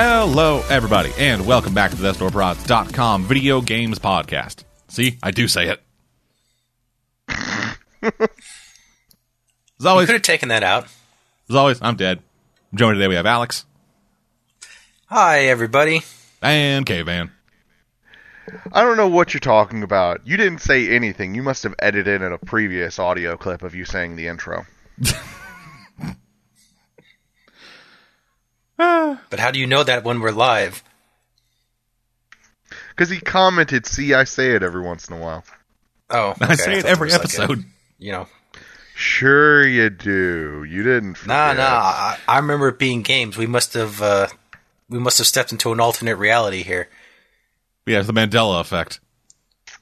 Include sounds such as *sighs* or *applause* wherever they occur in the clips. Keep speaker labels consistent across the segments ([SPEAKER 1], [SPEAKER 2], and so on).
[SPEAKER 1] Hello, everybody, and welcome back to the BestOrProds.com video games podcast. See, I do say it.
[SPEAKER 2] You could have taken that out.
[SPEAKER 1] as always, I'm dead. Joined today, we have Alex
[SPEAKER 2] Hi, everybody.
[SPEAKER 1] and Caveman.
[SPEAKER 3] I don't know what you're talking about. You didn't say anything. You must have edited in a previous audio clip of you saying the intro. *laughs*
[SPEAKER 2] But how do you know that when we're live?
[SPEAKER 3] Because he commented, see, I say it every once in a while.
[SPEAKER 2] Oh,
[SPEAKER 1] I
[SPEAKER 2] okay,
[SPEAKER 1] say it every
[SPEAKER 2] there was like a-
[SPEAKER 1] episode.
[SPEAKER 2] you know,
[SPEAKER 3] Sure you do. You didn't
[SPEAKER 2] nah,
[SPEAKER 3] forget.
[SPEAKER 2] nah. I, I remember it being games. We must have, uh, we must have stepped into an alternate reality here.
[SPEAKER 1] Yeah, it's the Mandela effect.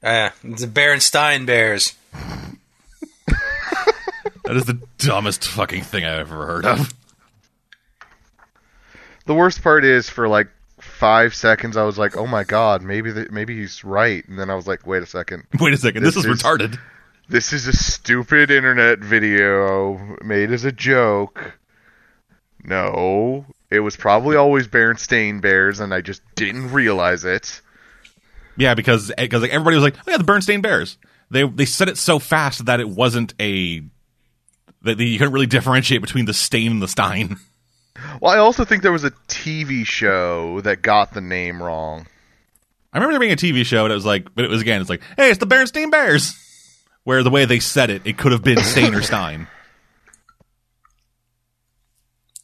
[SPEAKER 2] Uh, the Berenstein Bears. *laughs*
[SPEAKER 1] That is the dumbest fucking thing I've ever heard of.
[SPEAKER 3] The worst part is for like five seconds, I was like, oh my god, maybe the, maybe he's right. And then I was like, wait a second.
[SPEAKER 1] Wait a second, this,
[SPEAKER 3] This
[SPEAKER 1] is,
[SPEAKER 3] is-
[SPEAKER 1] retarded.
[SPEAKER 3] This is a stupid internet video made as a joke. No, it was probably always Berenstain Bears, and I just didn't realize it.
[SPEAKER 1] Yeah, because because like everybody was like, "Oh yeah, the Bernstein Bears." They they said it so fast that it wasn't a that you couldn't really differentiate between the stain and the Stein. *laughs*
[SPEAKER 3] Well, I also think there was a TV show that got the name wrong.
[SPEAKER 1] I remember there being a TV show and it was like, but it was again, it's like, "Hey, it's the Bernstein Bears." *laughs* Where the way they said it, it could have been Stain or *laughs* Stein,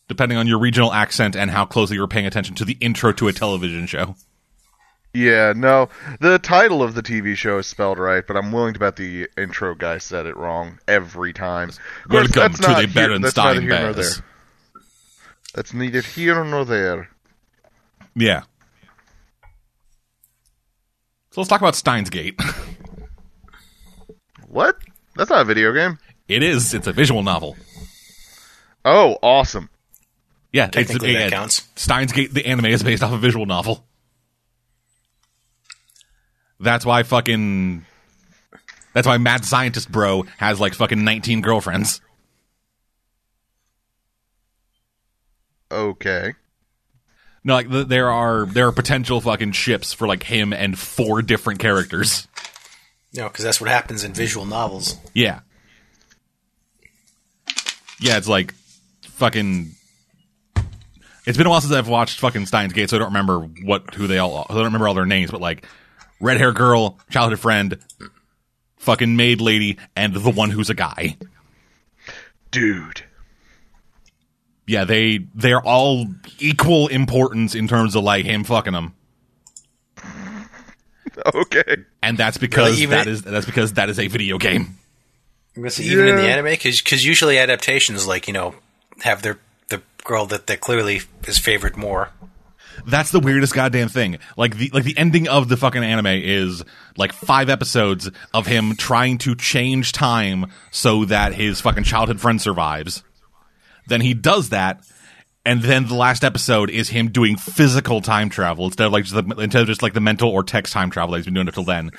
[SPEAKER 1] depending on your regional accent and how closely you were paying attention to the intro to a television show.
[SPEAKER 3] Yeah, no, the title of the TV show is spelled right, but I'm willing to bet the intro guy said it wrong every time. Course,
[SPEAKER 1] Welcome to the
[SPEAKER 3] here- that's neither
[SPEAKER 1] Berenstein Bears.
[SPEAKER 3] there. That's neither here nor there.
[SPEAKER 1] Yeah. So let's talk about Steins Gate. *laughs*
[SPEAKER 3] What? That's not a video game.
[SPEAKER 1] It is. It's a visual novel.
[SPEAKER 3] Oh, awesome.
[SPEAKER 1] Yeah, it's,
[SPEAKER 2] Technically, that
[SPEAKER 1] yeah,
[SPEAKER 2] counts.
[SPEAKER 1] Steins Gate, the anime, is based off a visual novel. That's why fucking. That's why Mad Scientist Bro has like fucking 19 girlfriends.
[SPEAKER 3] Okay.
[SPEAKER 1] No, like the, there are there are potential fucking ships for like him and four different characters.
[SPEAKER 2] You know, because that's what happens in visual novels.
[SPEAKER 1] Yeah. Yeah, it's like fucking. It's been a while since I've watched fucking Steins Gate, so I don't remember what who they all. I don't remember all their names, but like red hair girl, childhood friend, fucking maid lady, and the one who's a guy.
[SPEAKER 3] Dude.
[SPEAKER 1] Yeah, they they're all equal importance in terms of like him fucking them, *laughs*
[SPEAKER 3] Okay.
[SPEAKER 1] and that's because
[SPEAKER 2] Really? Even-
[SPEAKER 1] that is that's because that is a video game.
[SPEAKER 2] I'm gonna say even in the
[SPEAKER 3] Yeah.
[SPEAKER 2] anime, because usually adaptations like you know have their the girl that that clearly is favored more.
[SPEAKER 1] That's the weirdest goddamn thing. Like the like the ending of the fucking anime is like five episodes of him trying to change time so that his fucking childhood friend survives. Then he does that, and then the last episode is him doing physical time travel instead of like just the, instead of just like the mental or text time travel that he's been doing until then.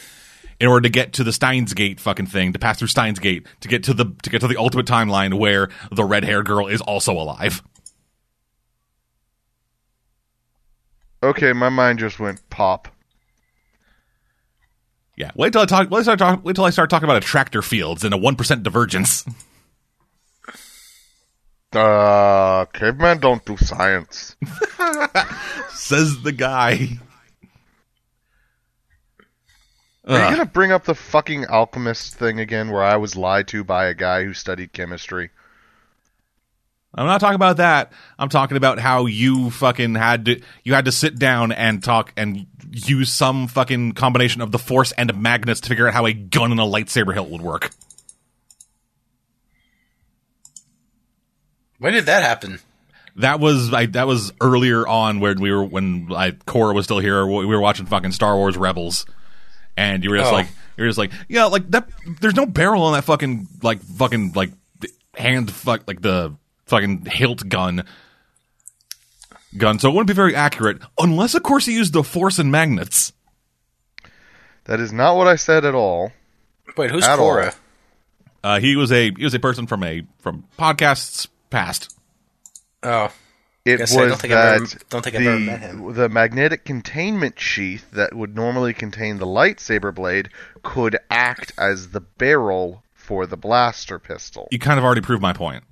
[SPEAKER 1] In order to get to the Steins Gate fucking thing, to pass through Steins Gate, to get to the to get to the ultimate timeline where the red hair girl is also alive.
[SPEAKER 3] Okay, my mind just went pop.
[SPEAKER 1] Yeah, wait till I talk. Wait till I, talk, wait till I start talking about attractor fields and a one percent divergence. *laughs*
[SPEAKER 3] Uh, cavemen don't do science. *laughs*
[SPEAKER 1] Says the guy.
[SPEAKER 3] Are you
[SPEAKER 1] Ugh.
[SPEAKER 3] gonna bring up the fucking alchemist thing again, where I was lied to by a guy who studied chemistry?
[SPEAKER 1] I'm not talking about that. I'm talking about how you fucking had to you had to sit down and talk and use some fucking combination of the force and magnets to figure out how a gun and a lightsaber hilt would work.
[SPEAKER 2] When did that happen?
[SPEAKER 1] That was I, that was earlier on when we were when I Cora was still here. We were watching fucking Star Wars Rebels, and you were just
[SPEAKER 2] Oh.
[SPEAKER 1] like you're just like yeah, like that. There's no barrel on that fucking like fucking like hand fuck like the fucking hilt gun. Gun, so it wouldn't be very accurate, unless, of course, he used the force and magnets.
[SPEAKER 3] That is not what I said at all.
[SPEAKER 2] Wait, who's
[SPEAKER 3] At all.
[SPEAKER 2] Cora?
[SPEAKER 1] Uh, he was a he was a person from a from podcasts past.
[SPEAKER 2] Oh,
[SPEAKER 3] It
[SPEAKER 2] Guess
[SPEAKER 3] was
[SPEAKER 2] I don't think I've
[SPEAKER 3] that
[SPEAKER 2] ever- don't think I've
[SPEAKER 3] the,
[SPEAKER 2] ever met him.
[SPEAKER 3] the magnetic containment sheath that would normally contain the lightsaber blade could act as the barrel for the blaster pistol.
[SPEAKER 1] You kind of already proved my point.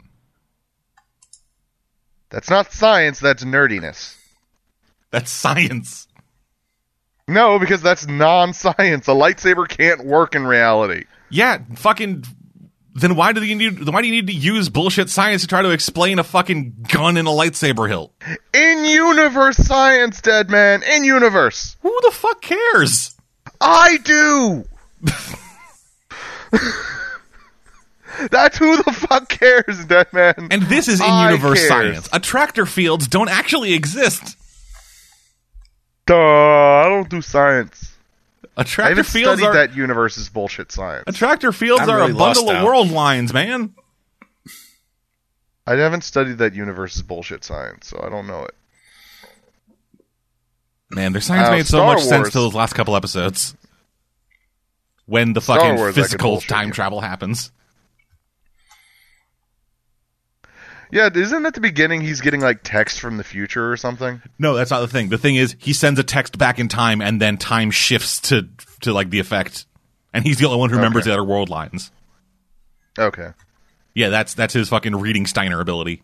[SPEAKER 3] That's not science, that's nerdiness.
[SPEAKER 1] That's science.
[SPEAKER 3] No, because that's non-science. A lightsaber can't work in reality.
[SPEAKER 1] Yeah, fucking. Then why do you need? Why do you need to use bullshit science to try to explain a fucking gun in a lightsaber hilt?
[SPEAKER 3] In universe science, dead man. In universe.
[SPEAKER 1] Who the fuck cares?
[SPEAKER 3] I do. *laughs* That's who the fuck cares, dead man.
[SPEAKER 1] And this is in universe science. Attractor fields don't actually exist.
[SPEAKER 3] Duh, I don't do science. I
[SPEAKER 1] Attractor
[SPEAKER 3] haven't
[SPEAKER 1] fields
[SPEAKER 3] studied
[SPEAKER 1] are
[SPEAKER 3] that universe's bullshit science.
[SPEAKER 1] attractor fields
[SPEAKER 2] I'm
[SPEAKER 1] are
[SPEAKER 2] really
[SPEAKER 1] a bundle
[SPEAKER 2] lost
[SPEAKER 1] of
[SPEAKER 2] now.
[SPEAKER 1] world lines, man.
[SPEAKER 3] I haven't studied that universe's bullshit science, so I don't know it.
[SPEAKER 1] Man, their science
[SPEAKER 3] Uh,
[SPEAKER 1] made so
[SPEAKER 3] Star
[SPEAKER 1] much sense
[SPEAKER 3] Wars.
[SPEAKER 1] to those last couple episodes. When the
[SPEAKER 3] Star
[SPEAKER 1] fucking
[SPEAKER 3] Wars,
[SPEAKER 1] physical time
[SPEAKER 3] you.
[SPEAKER 1] travel happens.
[SPEAKER 3] Yeah, isn't at the beginning he's getting like text from the future or something?
[SPEAKER 1] No, that's not the thing. The thing is, he sends a text back in time, and then time shifts to to like the effect, and he's the only one who remembers
[SPEAKER 3] Okay.
[SPEAKER 1] the other world lines.
[SPEAKER 3] Okay.
[SPEAKER 1] Yeah, that's that's his fucking reading Steiner ability.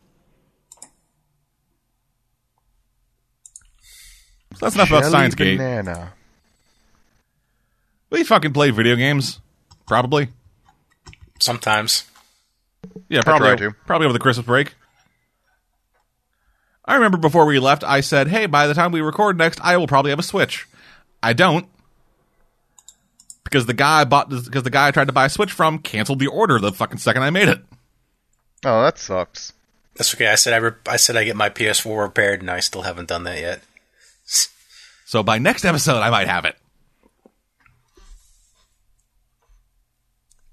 [SPEAKER 1] So that's enough about
[SPEAKER 3] Jelly
[SPEAKER 1] Science Gate.
[SPEAKER 3] banana.
[SPEAKER 1] We fucking play video games, probably.
[SPEAKER 2] sometimes.
[SPEAKER 1] Yeah, probably.
[SPEAKER 3] try to.
[SPEAKER 1] Probably over the Christmas break. I remember before we left, I said, "Hey, by the time we record next, I will probably have a Switch." I don't, because the guy I bought because the guy I tried to buy a Switch from canceled the order the fucking second I made it.
[SPEAKER 3] Oh, that sucks.
[SPEAKER 2] That's okay. I said I, re- I said I get my PS4 repaired, and I still haven't done that yet.
[SPEAKER 1] So by next episode, I might have it.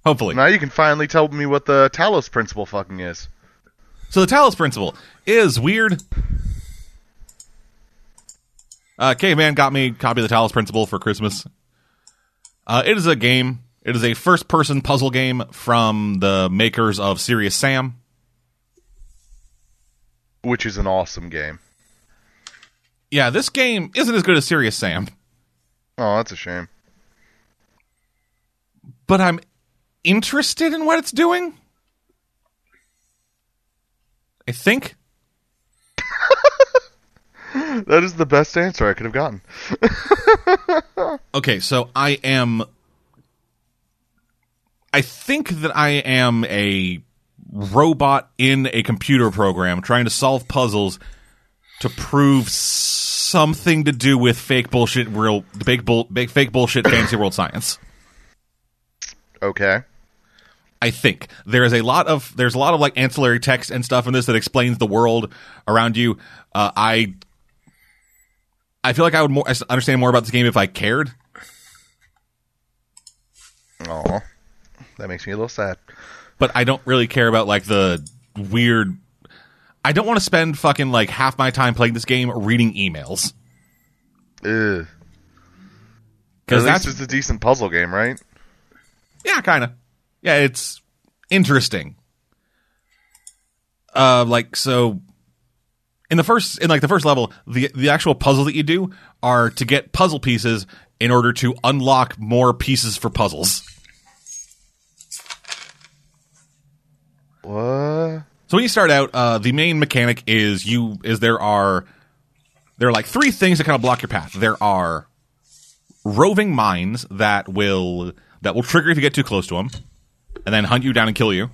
[SPEAKER 1] Hopefully.
[SPEAKER 3] Now you can finally tell me what the Talos principle fucking is.
[SPEAKER 1] So the Talos Principle is weird. Uh, Caveman got me a copy of the Talos Principle for Christmas. Uh, it is a game. It is a first-person puzzle game from the makers of Serious Sam.
[SPEAKER 3] Which is an awesome game.
[SPEAKER 1] Yeah, this game isn't as good as Serious Sam,
[SPEAKER 3] Oh, that's a shame.
[SPEAKER 1] but I'm interested in what it's doing. I think. *laughs*
[SPEAKER 3] That is the best answer I could have gotten. *laughs*
[SPEAKER 1] Okay, so I am. I think that I am a robot in a computer program trying to solve puzzles to prove something to do with fake bullshit, real big bull, big fake bullshit, fantasy world science.
[SPEAKER 3] Okay.
[SPEAKER 1] I think there is a lot of there's a lot of like ancillary text and stuff in this that explains the world around you. Uh, I I feel like I would more understand more about this game if I cared.
[SPEAKER 3] Oh, That makes me a little sad.
[SPEAKER 1] but I don't really care about like the weird. I don't want to spend fucking like half my time playing this game reading emails
[SPEAKER 3] Ugh.
[SPEAKER 1] Because that's
[SPEAKER 3] just a decent puzzle game, right?
[SPEAKER 1] yeah, kind of yeah, it's interesting. Uh, like so, in the first in like the first level, the the actual puzzle that you do are to get puzzle pieces in order to unlock more pieces for puzzles.
[SPEAKER 3] What?
[SPEAKER 1] So when you start out, uh, the main mechanic is you is there are there are like three things that kind of block your path. There are roving mines that will that will trigger if you get too close to them, and then hunt you down and kill you.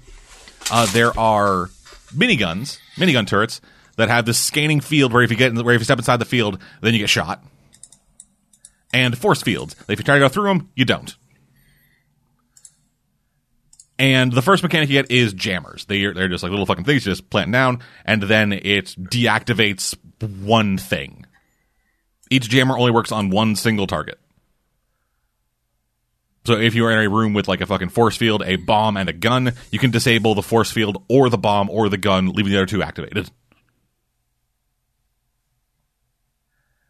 [SPEAKER 1] Uh, there are miniguns, minigun turrets that have this scanning field where if you get in, where if you step inside the field, then you get shot. And force fields. If you try to go through them, you don't. And the first mechanic you get is jammers. They they're just like little fucking things you just plant down, and then it deactivates one thing. Each jammer only works on one single target. So if you are in a room with like a fucking force field, a bomb, and a gun, you can disable the force field or the bomb or the gun, leaving the other two activated.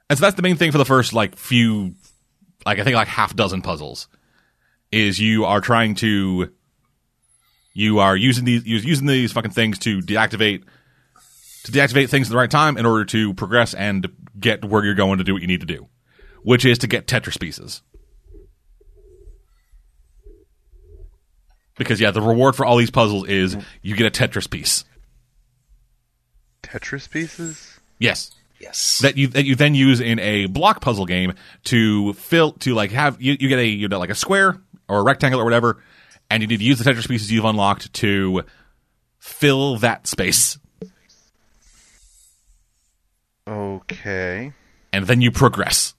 [SPEAKER 1] And so that's the main thing for the first like few, like I think like half dozen puzzles, is you are trying to, you are using these you're using these fucking things to deactivate, to deactivate things at the right time in order to progress and get where you're going to do what you need to do, which is to get Tetris pieces. Because yeah, the reward for all these puzzles is mm-hmm. you get a Tetris piece.
[SPEAKER 3] Tetris pieces?
[SPEAKER 1] Yes.
[SPEAKER 2] Yes.
[SPEAKER 1] that you that you then use in a block puzzle game to fill to like have you, you get a you know like a square or a rectangle or whatever, and you need to use the Tetris pieces you've unlocked to fill that space,
[SPEAKER 3] Okay.
[SPEAKER 1] and then you progress.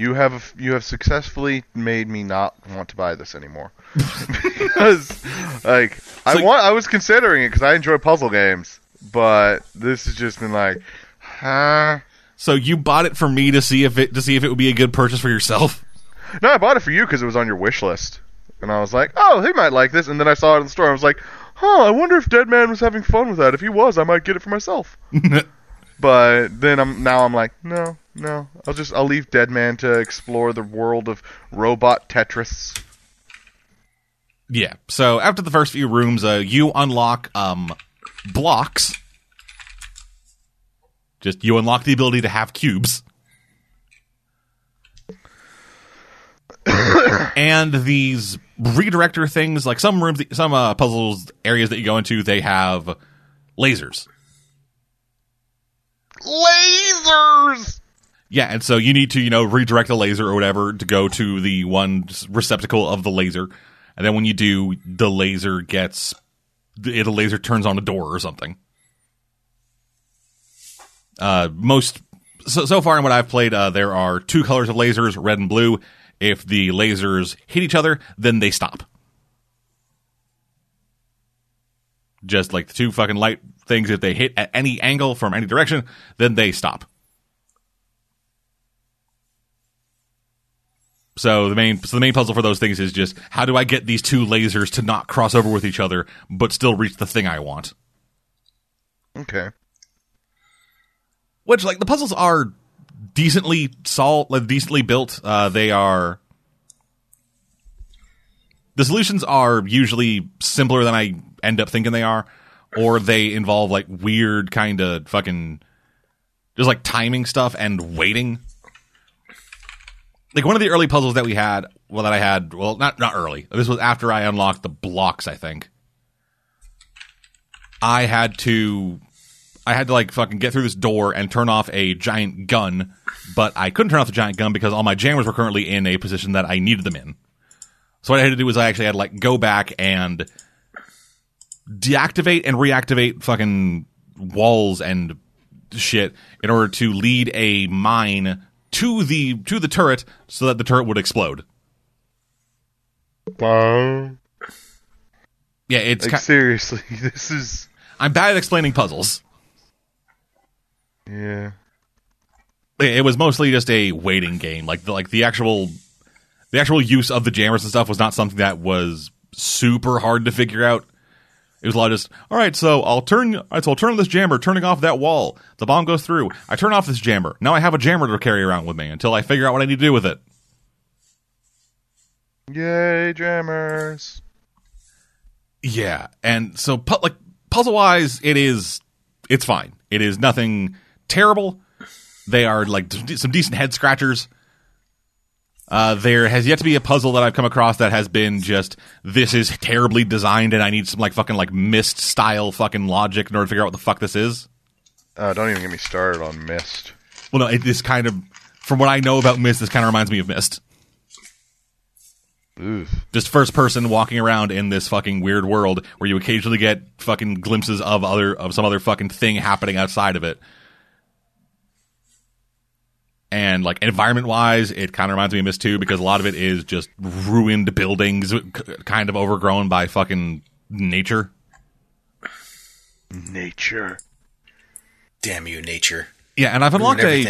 [SPEAKER 3] You have you have successfully made me not want to buy this anymore *laughs* because like I want I was considering it because I enjoy puzzle games, but this has just been like, huh?
[SPEAKER 1] So you bought it for me to see if it to see if it would be a good purchase for yourself.
[SPEAKER 3] No, I bought it for you because it was on your wish list, and I was like, oh, he might like this, and then I saw it in the store. and I was like, huh? I wonder if Dead Man was having fun with that. If he was, I might get it for myself. *laughs* But then I'm now I'm like, no, no. I'll just I'll leave Dead Man to explore the world of robot Tetris.
[SPEAKER 1] yeah. So after the first few rooms, uh, you unlock um blocks. Just you unlock the ability to have cubes. *coughs* and these redirector things, like some rooms, some uh, puzzles areas that you go into, they have lasers.
[SPEAKER 3] Lasers.
[SPEAKER 1] Yeah, and so you need to, you know, redirect the laser or whatever to go to the one receptacle of the laser, and then when you do, the laser gets the, laser turns on a door or something. Uh, most so so far in what I've played, uh, there are two colors of lasers, red and blue. If the lasers hit each other, then they stop. Just like the two fucking light things, if they hit at any angle from any direction, then they stop. So the main so the main puzzle for those things is just how do I get these two lasers to not cross over with each other but still reach the thing I want?
[SPEAKER 3] Okay.
[SPEAKER 1] Which like the puzzles are decently sol like, decently built. Uh, they are the solutions are usually simpler than I end up thinking they are, or they involve like weird kind of fucking just like timing stuff and waiting. Like one of the early puzzles that we had, well, that I had, well, not not early. This was after I unlocked the blocks. I think I had to I had to like fucking get through this door and turn off a giant gun, but I couldn't turn off the giant gun because all my jammers were currently in a position that I needed them in. So what I had to do was I actually had to like go back and deactivate and reactivate fucking walls and shit in order to lead a mine to the to the turret so that the turret would explode. Yeah, it's
[SPEAKER 3] like
[SPEAKER 1] ki-
[SPEAKER 3] seriously, *laughs* this is
[SPEAKER 1] I'm bad at explaining puzzles.
[SPEAKER 3] yeah.
[SPEAKER 1] it was mostly just a waiting game. Like the like the actual the actual use of the jammers and stuff was not something that was super hard to figure out. It was a lot of just all right. So I'll turn. Right, so I'll turn this jammer, turning off that wall. The bomb goes through. I turn off this jammer. Now I have a jammer to carry around with me until I figure out what I need to do with it.
[SPEAKER 3] Yay, jammers.
[SPEAKER 1] Yeah, and so pu- like puzzle wise, it is it's fine. It is nothing terrible. They are like d- some decent head scratchers. Uh, there has yet to be a puzzle that I've come across that has been just this is terribly designed and I need some like fucking like Myst style fucking logic in order to figure out what the fuck this is.
[SPEAKER 3] Uh, don't even get me started on Myst.
[SPEAKER 1] Well, no, this kind of from what I know about Myst. This kind of reminds me of Myst.
[SPEAKER 3] Oof.
[SPEAKER 1] just first person walking around in this fucking weird world where you occasionally get fucking glimpses of other of some other fucking thing happening outside of it. And like environment wise, it kind of reminds me of Myst 2 because a lot of it is just ruined buildings, k- kind of overgrown by fucking nature.
[SPEAKER 3] Nature.
[SPEAKER 2] Damn you, nature.
[SPEAKER 1] Yeah, and I've unlocked a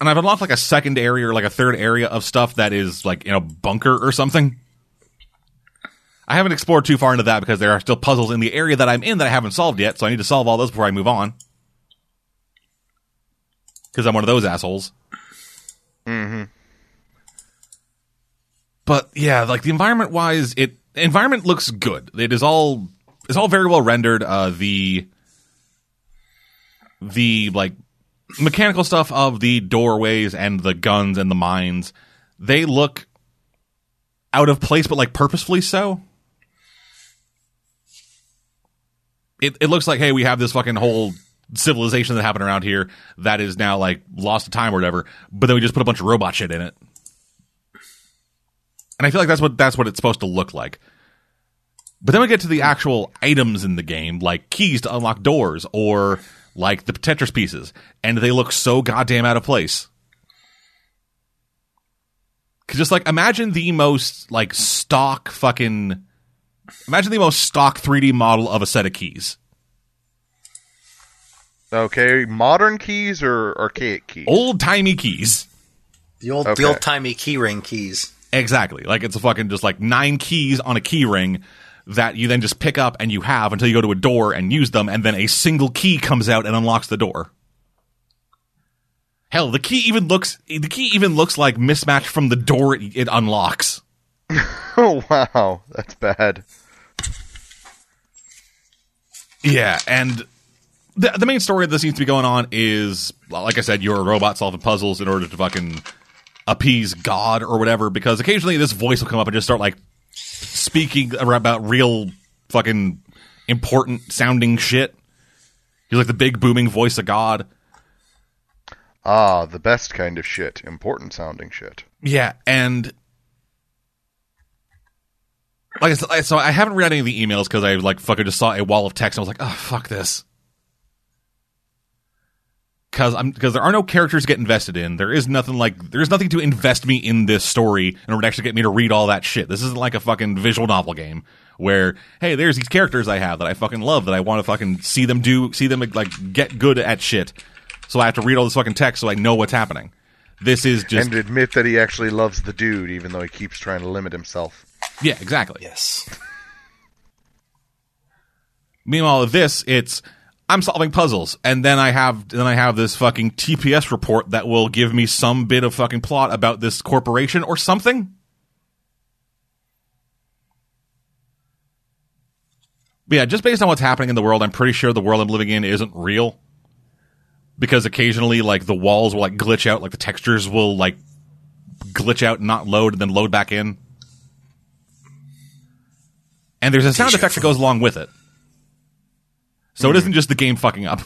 [SPEAKER 1] and I've unlocked like a second area or like a third area of stuff that is like in a bunker or something. I haven't explored too far into that because there are still puzzles in the area that I'm in that I haven't solved yet, so I need to solve all those before I move on. Because I'm one of those assholes.
[SPEAKER 3] Mm-hmm.
[SPEAKER 1] But yeah, like the environment wise, it environment looks good. It is all it's all very well rendered. Uh, the the like mechanical stuff of the doorways and the guns and the mines, they look out of place, but like purposefully so. It it looks like hey, we have this fucking whole civilization that happened around here that is now like lost to time or whatever, but then we just put a bunch of robot shit in it. And I feel like that's what that's what it's supposed to look like. But then we get to the actual items in the game, like keys to unlock doors or like the Tetris pieces, and they look so goddamn out of place. Cause just like imagine the most like stock fucking imagine the most stock 3D model of a set of keys.
[SPEAKER 3] Okay, modern keys or archaic keys?
[SPEAKER 1] Old timey keys.
[SPEAKER 2] The old
[SPEAKER 3] Okay.
[SPEAKER 2] the old timey keyring keys.
[SPEAKER 1] Exactly. Like it's a fucking just like nine keys on a key ring that you then just pick up and you have until you go to a door and use them, and then a single key comes out and unlocks the door. Hell, the key even looks the key even looks like mismatched from the door it, it unlocks. *laughs*
[SPEAKER 3] Oh wow, that's bad.
[SPEAKER 1] Yeah, and the the main story that seems to be going on is, like I said, you're a robot solving puzzles in order to fucking appease God or whatever. Because occasionally this voice will come up and just start like speaking about real fucking important sounding shit. He's like the big booming voice of God.
[SPEAKER 3] Ah, the best kind of shit. Important sounding shit.
[SPEAKER 1] Yeah, and like I said, so I haven't read any of the emails because I like fucking just saw a wall of text and I was like, oh fuck this. Because I'm because there are no characters to get invested in. There is nothing like there's nothing to invest me in this story in order to actually get me to read all that shit. This isn't like a fucking visual novel game where hey, there's these characters I have that I fucking love that I want to fucking see them do see them like get good at shit. So I have to read all this fucking text so I know what's happening. This is just
[SPEAKER 3] and admit that he actually loves the dude, even though he keeps trying to limit himself.
[SPEAKER 1] yeah, exactly.
[SPEAKER 2] Yes.
[SPEAKER 1] Meanwhile, this it's I'm solving puzzles, and then I have then I have this fucking TPS report that will give me some bit of fucking plot about this corporation or something. But yeah, just based on what's happening in the world, I'm pretty sure the world I'm living in isn't real. Because occasionally, like the walls will like glitch out, like the textures will like glitch out and not load, and then load back in. And there's a sound effect that goes along with it. So it isn't just the game fucking up.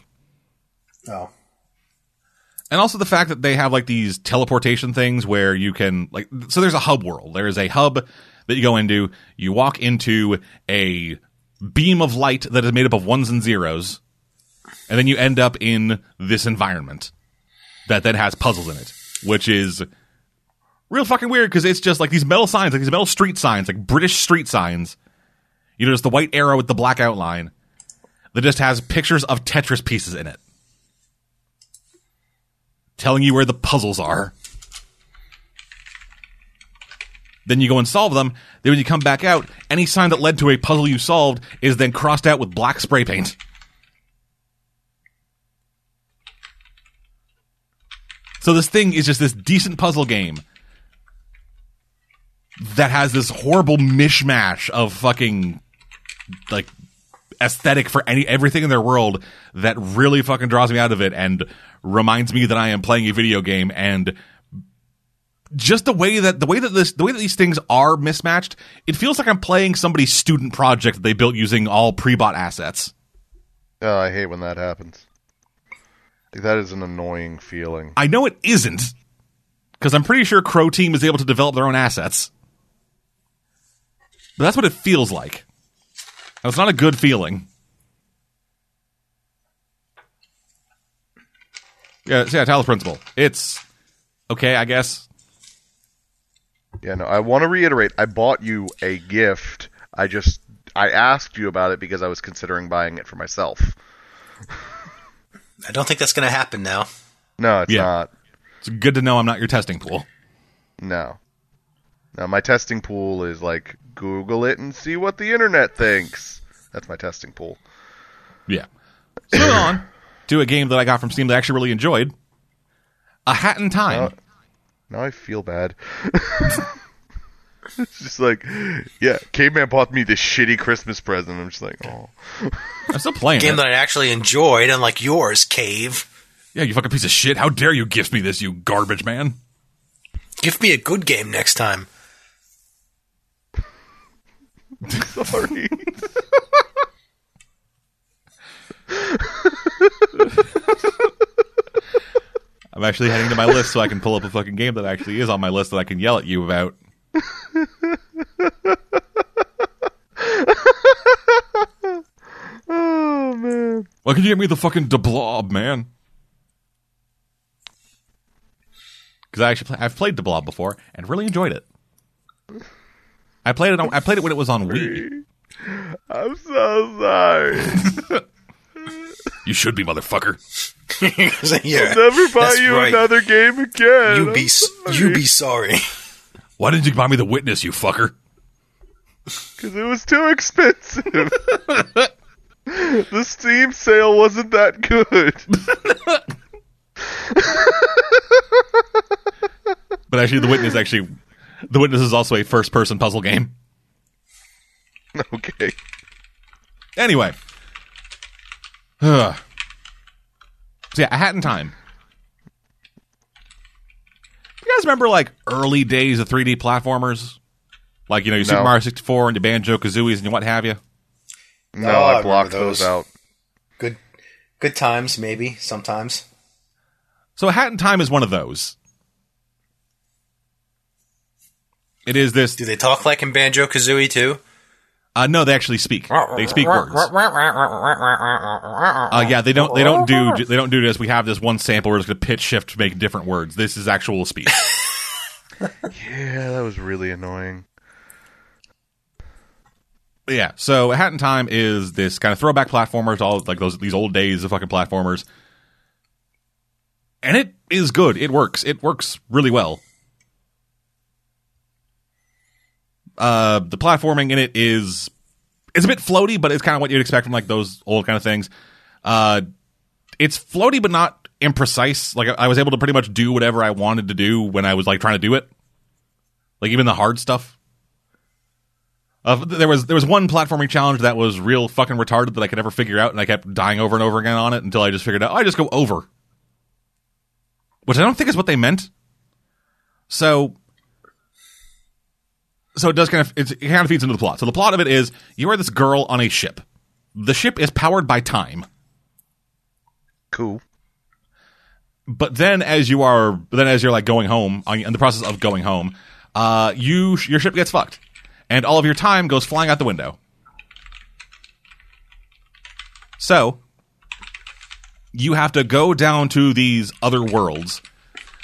[SPEAKER 2] Oh.
[SPEAKER 1] And also the fact that they have like these teleportation things where you can like so there's a hub world. There is a hub that you go into, you walk into a beam of light that is made up of ones and zeros, and then you end up in this environment that then has puzzles in it, which is real fucking weird because it's just like these metal signs, like these metal street signs, like British street signs. You know, just the white arrow with the black outline that just has pictures of Tetris pieces in it telling you where the puzzles are. Then you go and solve them. Then when you come back out, any sign that led to a puzzle you solved is then crossed out with black spray paint. So this thing is just this decent puzzle game that has this horrible mishmash of fucking like aesthetic for any everything in their world that really fucking draws me out of it and reminds me that I am playing a video game and just the way that the way that this the way that these things are mismatched, it feels like I'm playing somebody's student project that they built using all pre-bought assets.
[SPEAKER 3] Oh, I hate when that happens. That is an annoying feeling.
[SPEAKER 1] I know it isn't because I'm pretty sure Croteam is able to develop their own assets. But that's what it feels like. That's not a good feeling. Yeah, so yeah, Talos Principle. It's okay, I guess.
[SPEAKER 3] Yeah, no, I want to reiterate. I bought you a gift. I just I asked you about it because I was considering buying it for myself.
[SPEAKER 2] I don't think that's going to happen now.
[SPEAKER 3] No, it's
[SPEAKER 1] Yeah.
[SPEAKER 3] not.
[SPEAKER 1] It's good to know I'm not your testing pool.
[SPEAKER 3] No. No, my testing pool is like Google it and see what the internet thinks. That's my testing pool.
[SPEAKER 1] Yeah. So *coughs* moving on to a game that I got from Steam that I actually really enjoyed. A Hat in Time.
[SPEAKER 3] Oh. Now I feel bad. *laughs* it's just like, yeah, Caveman bought me this shitty Christmas present. I'm just like, oh. *laughs*
[SPEAKER 1] I'm still playing A
[SPEAKER 2] Game
[SPEAKER 1] it.
[SPEAKER 2] that I actually enjoyed, unlike yours, Cave.
[SPEAKER 1] Yeah, you fucking piece of shit. How dare you gift me this, you garbage man?
[SPEAKER 2] Give me a good game next time.
[SPEAKER 3] Sorry.
[SPEAKER 1] I'm actually heading to my list so I can pull up a fucking game that actually is on my list that I can yell at you about.
[SPEAKER 3] oh, man.
[SPEAKER 1] Why can you get me the fucking De Blob, man? Because I actually play, I've played De Blob before and really enjoyed it. I played it. On, I played it when it was on Wii. *laughs*
[SPEAKER 3] I'm so sorry.
[SPEAKER 1] You should be, motherfucker. *laughs*
[SPEAKER 2] yeah,
[SPEAKER 3] Never buy
[SPEAKER 2] that's
[SPEAKER 3] you
[SPEAKER 2] right.
[SPEAKER 3] another game again.
[SPEAKER 2] You be s- you be sorry.
[SPEAKER 1] Why didn't you buy me the Witness, you fucker?
[SPEAKER 3] Because it was too expensive. *laughs* the Steam sale wasn't that good.
[SPEAKER 1] But actually, the Witness actually, the Witness is also a first-person puzzle game. *laughs*
[SPEAKER 3] okay.
[SPEAKER 1] Anyway. Ugh. *sighs* So yeah, A Hat in Time. You guys remember like early days of 3D platformers? Like, you know, your Super Mario 64 and your Banjo Kazooies and what have you?
[SPEAKER 3] No,
[SPEAKER 2] Oh, I
[SPEAKER 3] I blocked those.
[SPEAKER 2] those.
[SPEAKER 3] out.
[SPEAKER 2] Good, good times, maybe sometimes.
[SPEAKER 1] So A Hat in Time is one of those. It is this.
[SPEAKER 2] Do they talk like in Banjo Kazooie too?
[SPEAKER 1] Uh, no, they actually speak. They speak words. Uh, yeah, they don't. They don't do. They don't do this. We have this one sample. We're just going to pitch shift to make different words. This is actual speech. *laughs*
[SPEAKER 3] Yeah, that was really annoying.
[SPEAKER 1] yeah. So Hat in Time is this kind of throwback platformer to all like those these old days of fucking platformers, and it is good. It works. It works really well. Uh, the platforming in it is it's a bit floaty, but it's kind of what you'd expect from like those old kind of things. Uh, it's floaty, but not imprecise. Like I was able to pretty much do whatever I wanted to do when I was like trying to do it. Like even the hard stuff. Uh, there was there was one platforming challenge that was real fucking retarded that I could never figure out, and I kept dying over and over again on it until I just figured out. Oh, I just go over, which I don't think is what they meant. So, so it does kind of it kind of feeds into the plot. So the plot of it is you are this girl on a ship. The ship is powered by time.
[SPEAKER 3] Cool.
[SPEAKER 1] but then as you are then as you're like going home on, in the process of going home uh you your ship gets fucked and all of your time goes flying out the window so you have to go down to these other worlds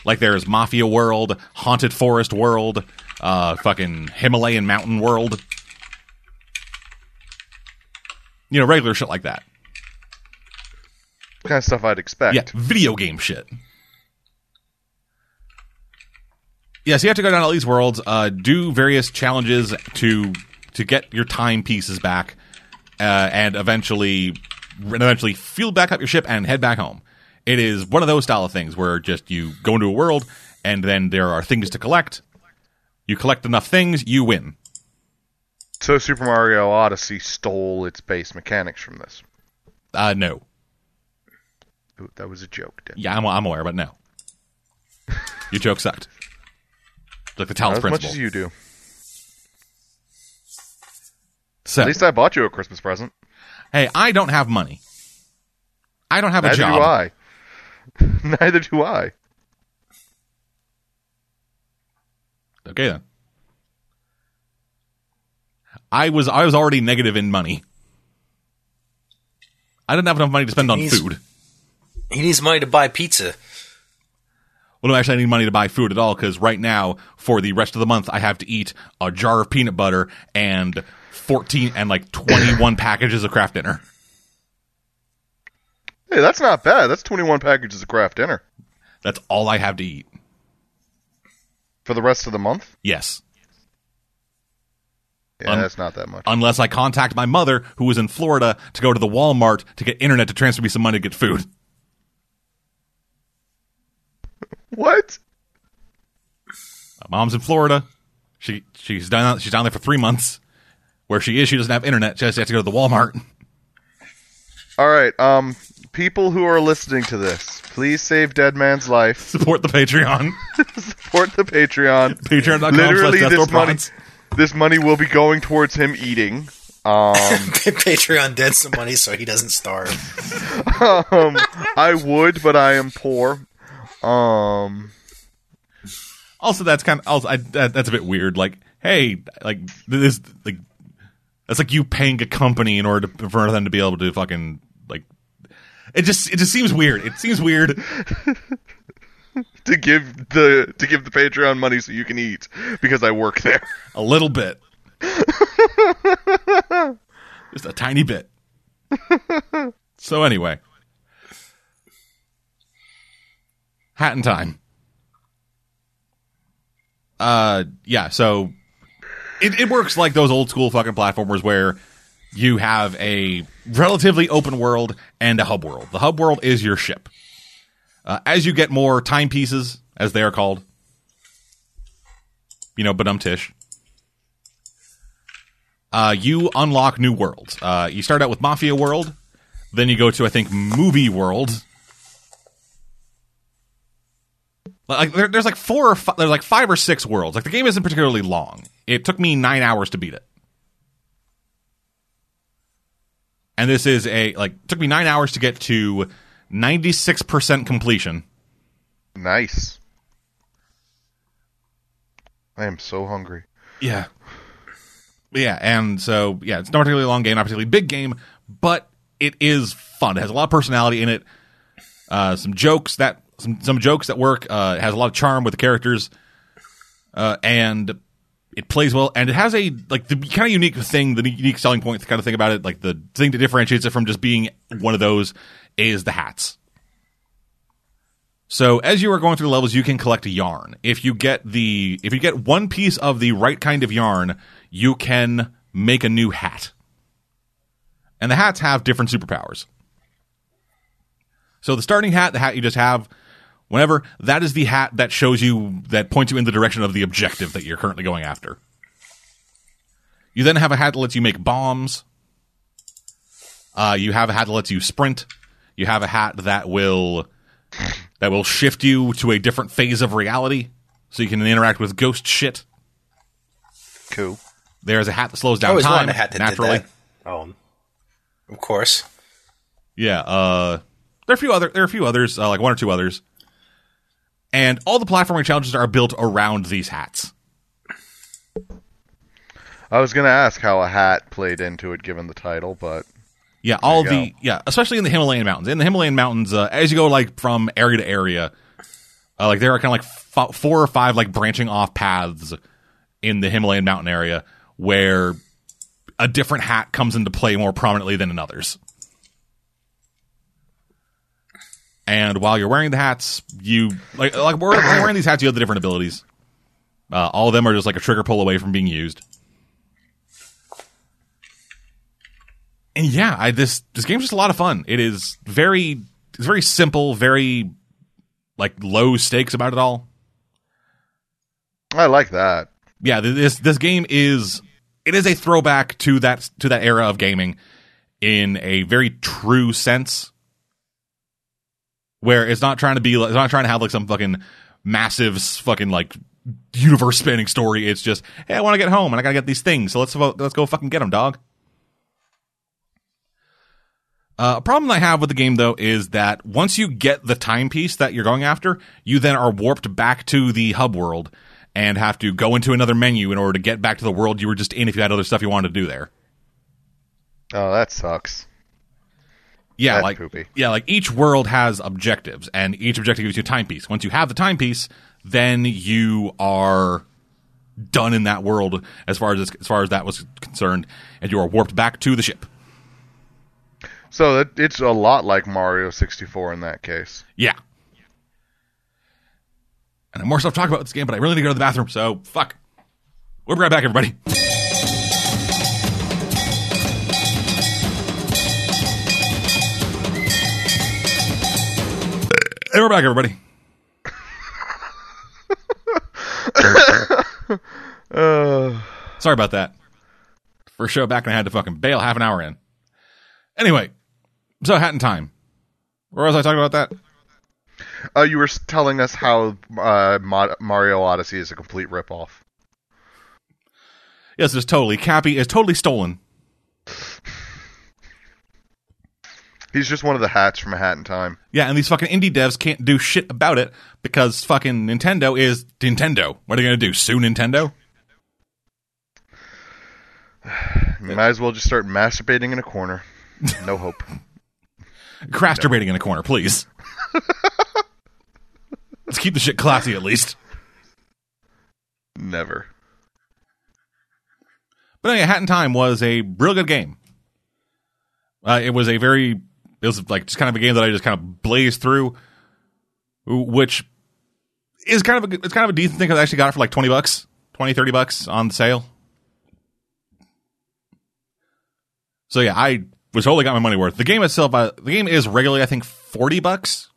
[SPEAKER 1] like there's mafia world haunted forest world uh fucking himalayan mountain world you know regular shit like that
[SPEAKER 3] kind of stuff I'd expect.
[SPEAKER 1] Yeah, video game shit. Yeah, so you have to go down all these worlds, uh, do various challenges to to get your time pieces back, uh, and eventually, and eventually fuel back up your ship and head back home. It is one of those style of things where just you go into a world and then there are things to collect. You collect enough things, you win.
[SPEAKER 3] So Super Mario Odyssey stole its base mechanics from this.
[SPEAKER 1] Uh, no,
[SPEAKER 3] that was a joke.
[SPEAKER 1] Yeah, I'm, I'm aware, but no. Your joke sucked. Like the
[SPEAKER 3] Not
[SPEAKER 1] principle.
[SPEAKER 3] as much as you do.
[SPEAKER 1] so,
[SPEAKER 3] At least I bought you a Christmas present.
[SPEAKER 1] hey, I don't have money. I don't have a
[SPEAKER 3] Neither
[SPEAKER 1] job.
[SPEAKER 3] do I. *laughs* Neither do I.
[SPEAKER 1] Okay then. I was I was already negative in money. I didn't have enough money to spend on
[SPEAKER 2] He's-
[SPEAKER 1] food.
[SPEAKER 2] He needs money to buy pizza.
[SPEAKER 1] Well, no, actually, I need money to buy food at all because right now, for the rest of the month, I have to eat a jar of peanut butter and fourteen and like twenty-one *coughs* packages of Kraft Dinner.
[SPEAKER 3] Hey, that's not bad. That's 21 packages of Kraft Dinner.
[SPEAKER 1] That's all I have to eat.
[SPEAKER 3] For the rest of the month?
[SPEAKER 1] Yes.
[SPEAKER 3] Yeah,
[SPEAKER 1] Un-
[SPEAKER 3] that's not that much.
[SPEAKER 1] Unless I contact my mother, who is in Florida, to go to the Walmart to get internet to transfer me some money to get food. *laughs*
[SPEAKER 3] what?
[SPEAKER 1] My mom's in Florida. She she's down she's down there for three months. Where she is, she doesn't have internet. She has to go to the Walmart.
[SPEAKER 3] All right. Um, people who are listening to this, please save Dead Man's life. *laughs*
[SPEAKER 1] Support the Patreon.
[SPEAKER 3] Support the Patreon.
[SPEAKER 1] Patreon.com
[SPEAKER 3] Literally,
[SPEAKER 1] slash
[SPEAKER 3] this money,
[SPEAKER 1] Pods.
[SPEAKER 3] this money will be going towards him eating. Um, *laughs*
[SPEAKER 2] Patreon dead some money so he doesn't starve.
[SPEAKER 3] um, I would, but I am poor. Um,
[SPEAKER 1] Also, that's kind of also I, that, that's a bit weird. Like, hey, like this, like that's like you paying a company in order to, for them to be able to fucking like. It just it just seems weird. It seems weird. *laughs*
[SPEAKER 3] to give the to give the Patreon money so you can eat because I work there. *laughs*
[SPEAKER 1] A little bit. *laughs* Just a tiny bit. so anyway. Hat in time. Uh yeah, so it, it works like those old school fucking platformers where you have a relatively open world and a hub world. The hub world is your ship. Uh, as you get more timepieces, as they are called, you know, but um tish, uh, you unlock new worlds. Uh, you start out with Mafia World, then you go to I think Movie World. Like there, there's like four or five, there's like five or six worlds. Like the game isn't particularly long. It took me nine hours to beat it, and this is a like took me nine hours to get to ninety six percent completion.
[SPEAKER 3] Nice. I am so hungry.
[SPEAKER 1] Yeah. Yeah, and so yeah, it's not a particularly long game, not a particularly big game, but it is fun. It has a lot of personality in it. Uh, some jokes that some some jokes that work. Uh, it has a lot of charm with the characters, uh, and it plays well. And it has a like the kind of unique thing, the unique selling point, the kind of thing about it, like the thing that differentiates it from just being one of those is the hats. So as you are going through the levels, you can collect yarn. If you get the if you get one piece of the right kind of yarn, you can make a new hat. And the hats have different superpowers. So the starting hat, the hat you just have, whenever that is the hat that shows you that points you in the direction of the objective that you're currently going after. You then have a hat that lets you make bombs. Uh, you have a hat that lets you sprint. You have a hat that will that will shift you to a different phase of reality, so you can interact with ghost shit.
[SPEAKER 3] Cool.
[SPEAKER 1] There's a hat that slows down time
[SPEAKER 2] a hat that
[SPEAKER 1] naturally.
[SPEAKER 2] did that. Um, of course.
[SPEAKER 1] Yeah, uh, there are a few other there are a few others, uh, like one or two others, and all the platforming challenges are built around these hats.
[SPEAKER 3] I was gonna ask how a hat played into it, given the title, but
[SPEAKER 1] Yeah, all the
[SPEAKER 3] go.
[SPEAKER 1] yeah, especially in the Himalayan mountains. In the Himalayan mountains, uh, as you go like from area to area, uh, like there are kind of like f- four or five like branching off paths in the Himalayan mountain area where a different hat comes into play more prominently than in others. And while you're wearing the hats, you like like we're, wearing these hats, you have the different abilities. Uh, all of them are just like a trigger pull away from being used. and yeah, I this this game's just a lot of fun. It is very it's very simple, very like low stakes about it all.
[SPEAKER 3] I like that.
[SPEAKER 1] Yeah, this this game is it is a throwback to that to that era of gaming in a very true sense. Where it's not trying to be it's not trying to have like some fucking massive fucking like universe spanning story. It's just, hey, I want to get home and I got to get these things. So let's let's go fucking get them, dog. Uh, a problem I have with the game though is that once you get the timepiece that you're going after, you then are warped back to the hub world and have to go into another menu in order to get back to the world you were just in if you had other stuff you wanted to do there.
[SPEAKER 3] Oh, that sucks.
[SPEAKER 1] Yeah,
[SPEAKER 3] That's
[SPEAKER 1] like
[SPEAKER 3] poopy.
[SPEAKER 1] yeah, like each world has objectives, and each objective gives you a timepiece. Once you have the timepiece, then you are done in that world as far as as far as that was concerned, and you are warped back to the ship.
[SPEAKER 3] So that it's a lot like Mario 64 in that case.
[SPEAKER 1] Yeah. And I have more stuff to talk about this game, but I really need to go to the bathroom, so fuck. We'll be right back, everybody. And we're back, everybody.
[SPEAKER 3] Uh, *laughs*
[SPEAKER 1] Sorry about that. First show back, and I had to fucking bail half an hour in. Anyway, so Hat in Time. Where was I talking about that?
[SPEAKER 3] uh, you were telling us how uh, Mod- Mario Odyssey is a complete ripoff.
[SPEAKER 1] Yes, it's totally Cappy is totally stolen.
[SPEAKER 3] He's just one of the hats from A Hat in Time.
[SPEAKER 1] Yeah, and these fucking indie devs can't do shit about it because fucking Nintendo is Nintendo. What are they gonna do? Sue Nintendo? *sighs*
[SPEAKER 3] You might as well just start masturbating in a corner. *laughs* No hope.
[SPEAKER 1] Crasturbating in a corner, please. *laughs* Let's keep the shit classy at least.
[SPEAKER 3] Never.
[SPEAKER 1] But anyway, Hat in Time was a real good game. Uh, it was a very, it was like just kind of a game that I just kind of blazed through, which is kind of a, it's kind of a decent thing because I actually got it for like 20 bucks, 20, 30 bucks on sale. So yeah, I was totally got my money worth. The game itself, uh, the game is regularly, I think, 40 bucks.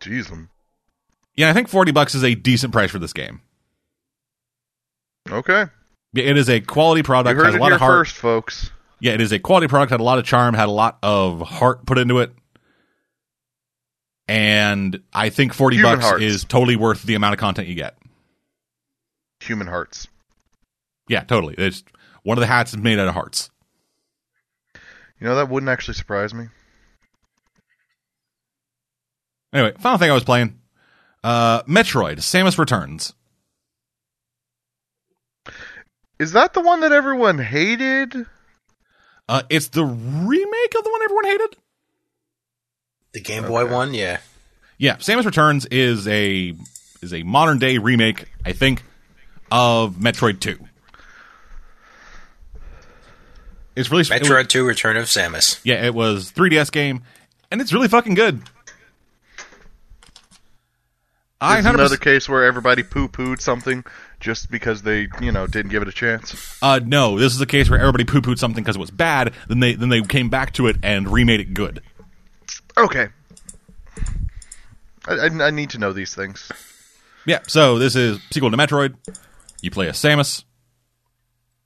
[SPEAKER 3] Jeez. um,
[SPEAKER 1] Yeah, I think 40 bucks is a decent price for this game.
[SPEAKER 3] Okay.
[SPEAKER 1] Yeah, It is a quality
[SPEAKER 3] You
[SPEAKER 1] product,
[SPEAKER 3] heard
[SPEAKER 1] has a lot
[SPEAKER 3] here
[SPEAKER 1] of heart.
[SPEAKER 3] first, folks.
[SPEAKER 1] Yeah, it is a quality product, had a lot of charm, had a lot of heart put into it. And I think 40
[SPEAKER 3] Human
[SPEAKER 1] bucks
[SPEAKER 3] hearts.
[SPEAKER 1] is totally worth the amount of content you get.
[SPEAKER 3] Human hearts.
[SPEAKER 1] Yeah, totally. It's one of the hats is made out of hearts.
[SPEAKER 3] You know, that wouldn't actually surprise me.
[SPEAKER 1] Anyway, final thing I was playing uh Metroid Samus Returns.
[SPEAKER 3] Is that the one that everyone hated?
[SPEAKER 1] Uh it's the remake of the one everyone hated.
[SPEAKER 2] The Game Boy
[SPEAKER 3] Okay.
[SPEAKER 2] one, yeah.
[SPEAKER 1] Yeah, Samus Returns is a is a modern day remake, I think, of Metroid 2. It's really it was-
[SPEAKER 2] Metroid 2 Return of Samus.
[SPEAKER 1] Yeah, it was 3DS game, and it's really fucking good. I
[SPEAKER 3] This
[SPEAKER 1] 100%,
[SPEAKER 3] another case where everybody poo-pooed something just because they, you know, didn't give it a chance.
[SPEAKER 1] uh, no, this is a case where everybody poo pooed something because it was bad. Then they then they came back to it and remade it good.
[SPEAKER 3] Okay. I, I, I need to know these things.
[SPEAKER 1] Yeah, so this is sequel to Metroid. You play as Samus.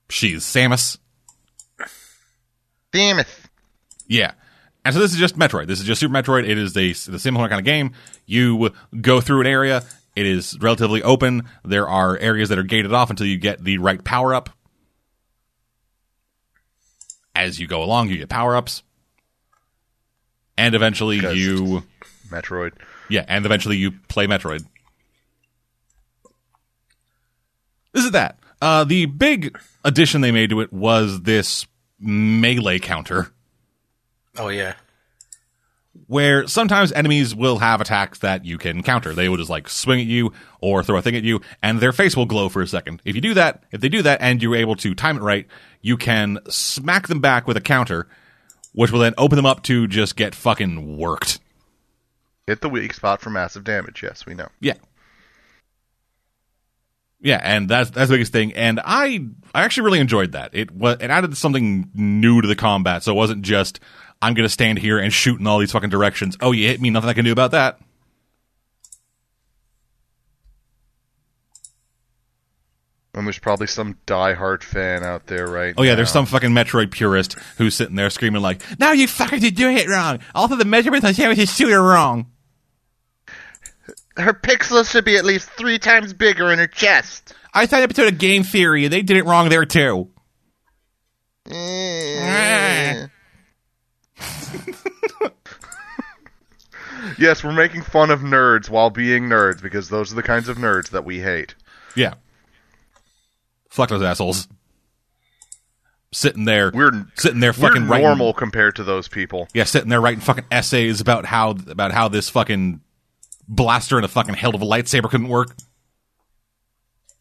[SPEAKER 1] She's Samus.
[SPEAKER 3] It.
[SPEAKER 1] Yeah. And so this is just Metroid. This is just Super Metroid. It is a, the similar kind of game. You go through an area. It is relatively open. There are areas that are gated off until you get the right power up. As you go along, you get power ups. And eventually
[SPEAKER 3] Because-
[SPEAKER 1] you
[SPEAKER 3] Metroid.
[SPEAKER 1] yeah, and eventually you play Metroid. This is that. Uh, the big addition they made to it was this melee counter,
[SPEAKER 2] Oh, yeah.
[SPEAKER 1] Where sometimes enemies will have attacks that you can counter. They will just like swing at you or throw a thing at you, and their face will glow for a second. If you do that, if they do that, and you're able to time it right, you can smack them back with a counter, which will then open them up to just get fucking worked.
[SPEAKER 3] Hit the weak spot for massive damage. Yes, we know.
[SPEAKER 1] Yeah. Yeah, and that's that's the biggest thing. And I I actually really enjoyed that. It was it added something new to the combat, so it wasn't just I'm gonna stand here and shoot in all these fucking directions. Oh, you hit me, nothing I can do about that.
[SPEAKER 3] And there's probably some diehard fan out there, right?
[SPEAKER 1] Oh yeah, there's some fucking Metroid purist who's sitting there screaming like, "No, you fuckers are doing it wrong. Also, the measurements on Samus is are wrong."
[SPEAKER 3] Her pixels should be at least three times bigger in her chest.
[SPEAKER 1] I saw an episode of Game Theory, and they did it wrong there too.
[SPEAKER 3] Eh. Yes, we're making fun of nerds while being nerds because those are the kinds of nerds that we hate.
[SPEAKER 1] Yeah. Fuck those assholes. Sitting there,
[SPEAKER 3] We're
[SPEAKER 1] sitting there, fucking writing-
[SPEAKER 3] normal compared to those people.
[SPEAKER 1] Yeah, sitting there writing fucking essays about how about how this fucking blaster and a fucking hell of a lightsaber couldn't work.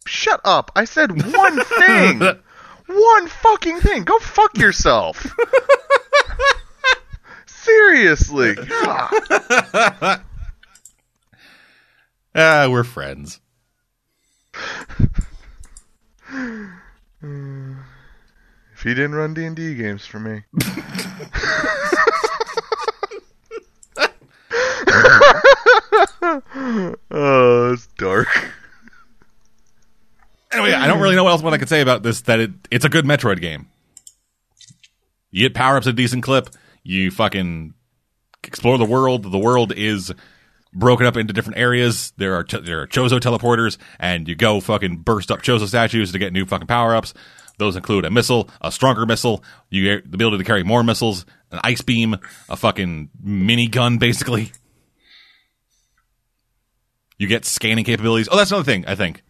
[SPEAKER 3] Shut up! I said one thing. *laughs* one fucking thing. Go fuck yourself. *laughs* Seriously. *laughs*
[SPEAKER 1] Ah, we're friends. *sighs*
[SPEAKER 3] If he didn't run D and D games for me, *laughs* oh, it's dark.
[SPEAKER 1] Anyway, I don't really know what else what I could say about this. That it it's a good Metroid game. You get power ups a decent clip. You fucking explore the world. The world is broken up into different areas. There are there are Chozo teleporters, and you go fucking burst up Chozo statues to get new fucking power ups. Those include a missile, a stronger missile, you get the ability to carry more missiles, an ice beam, a fucking mini gun, *laughs* basically. You get scanning capabilities. Oh, that's another thing. I think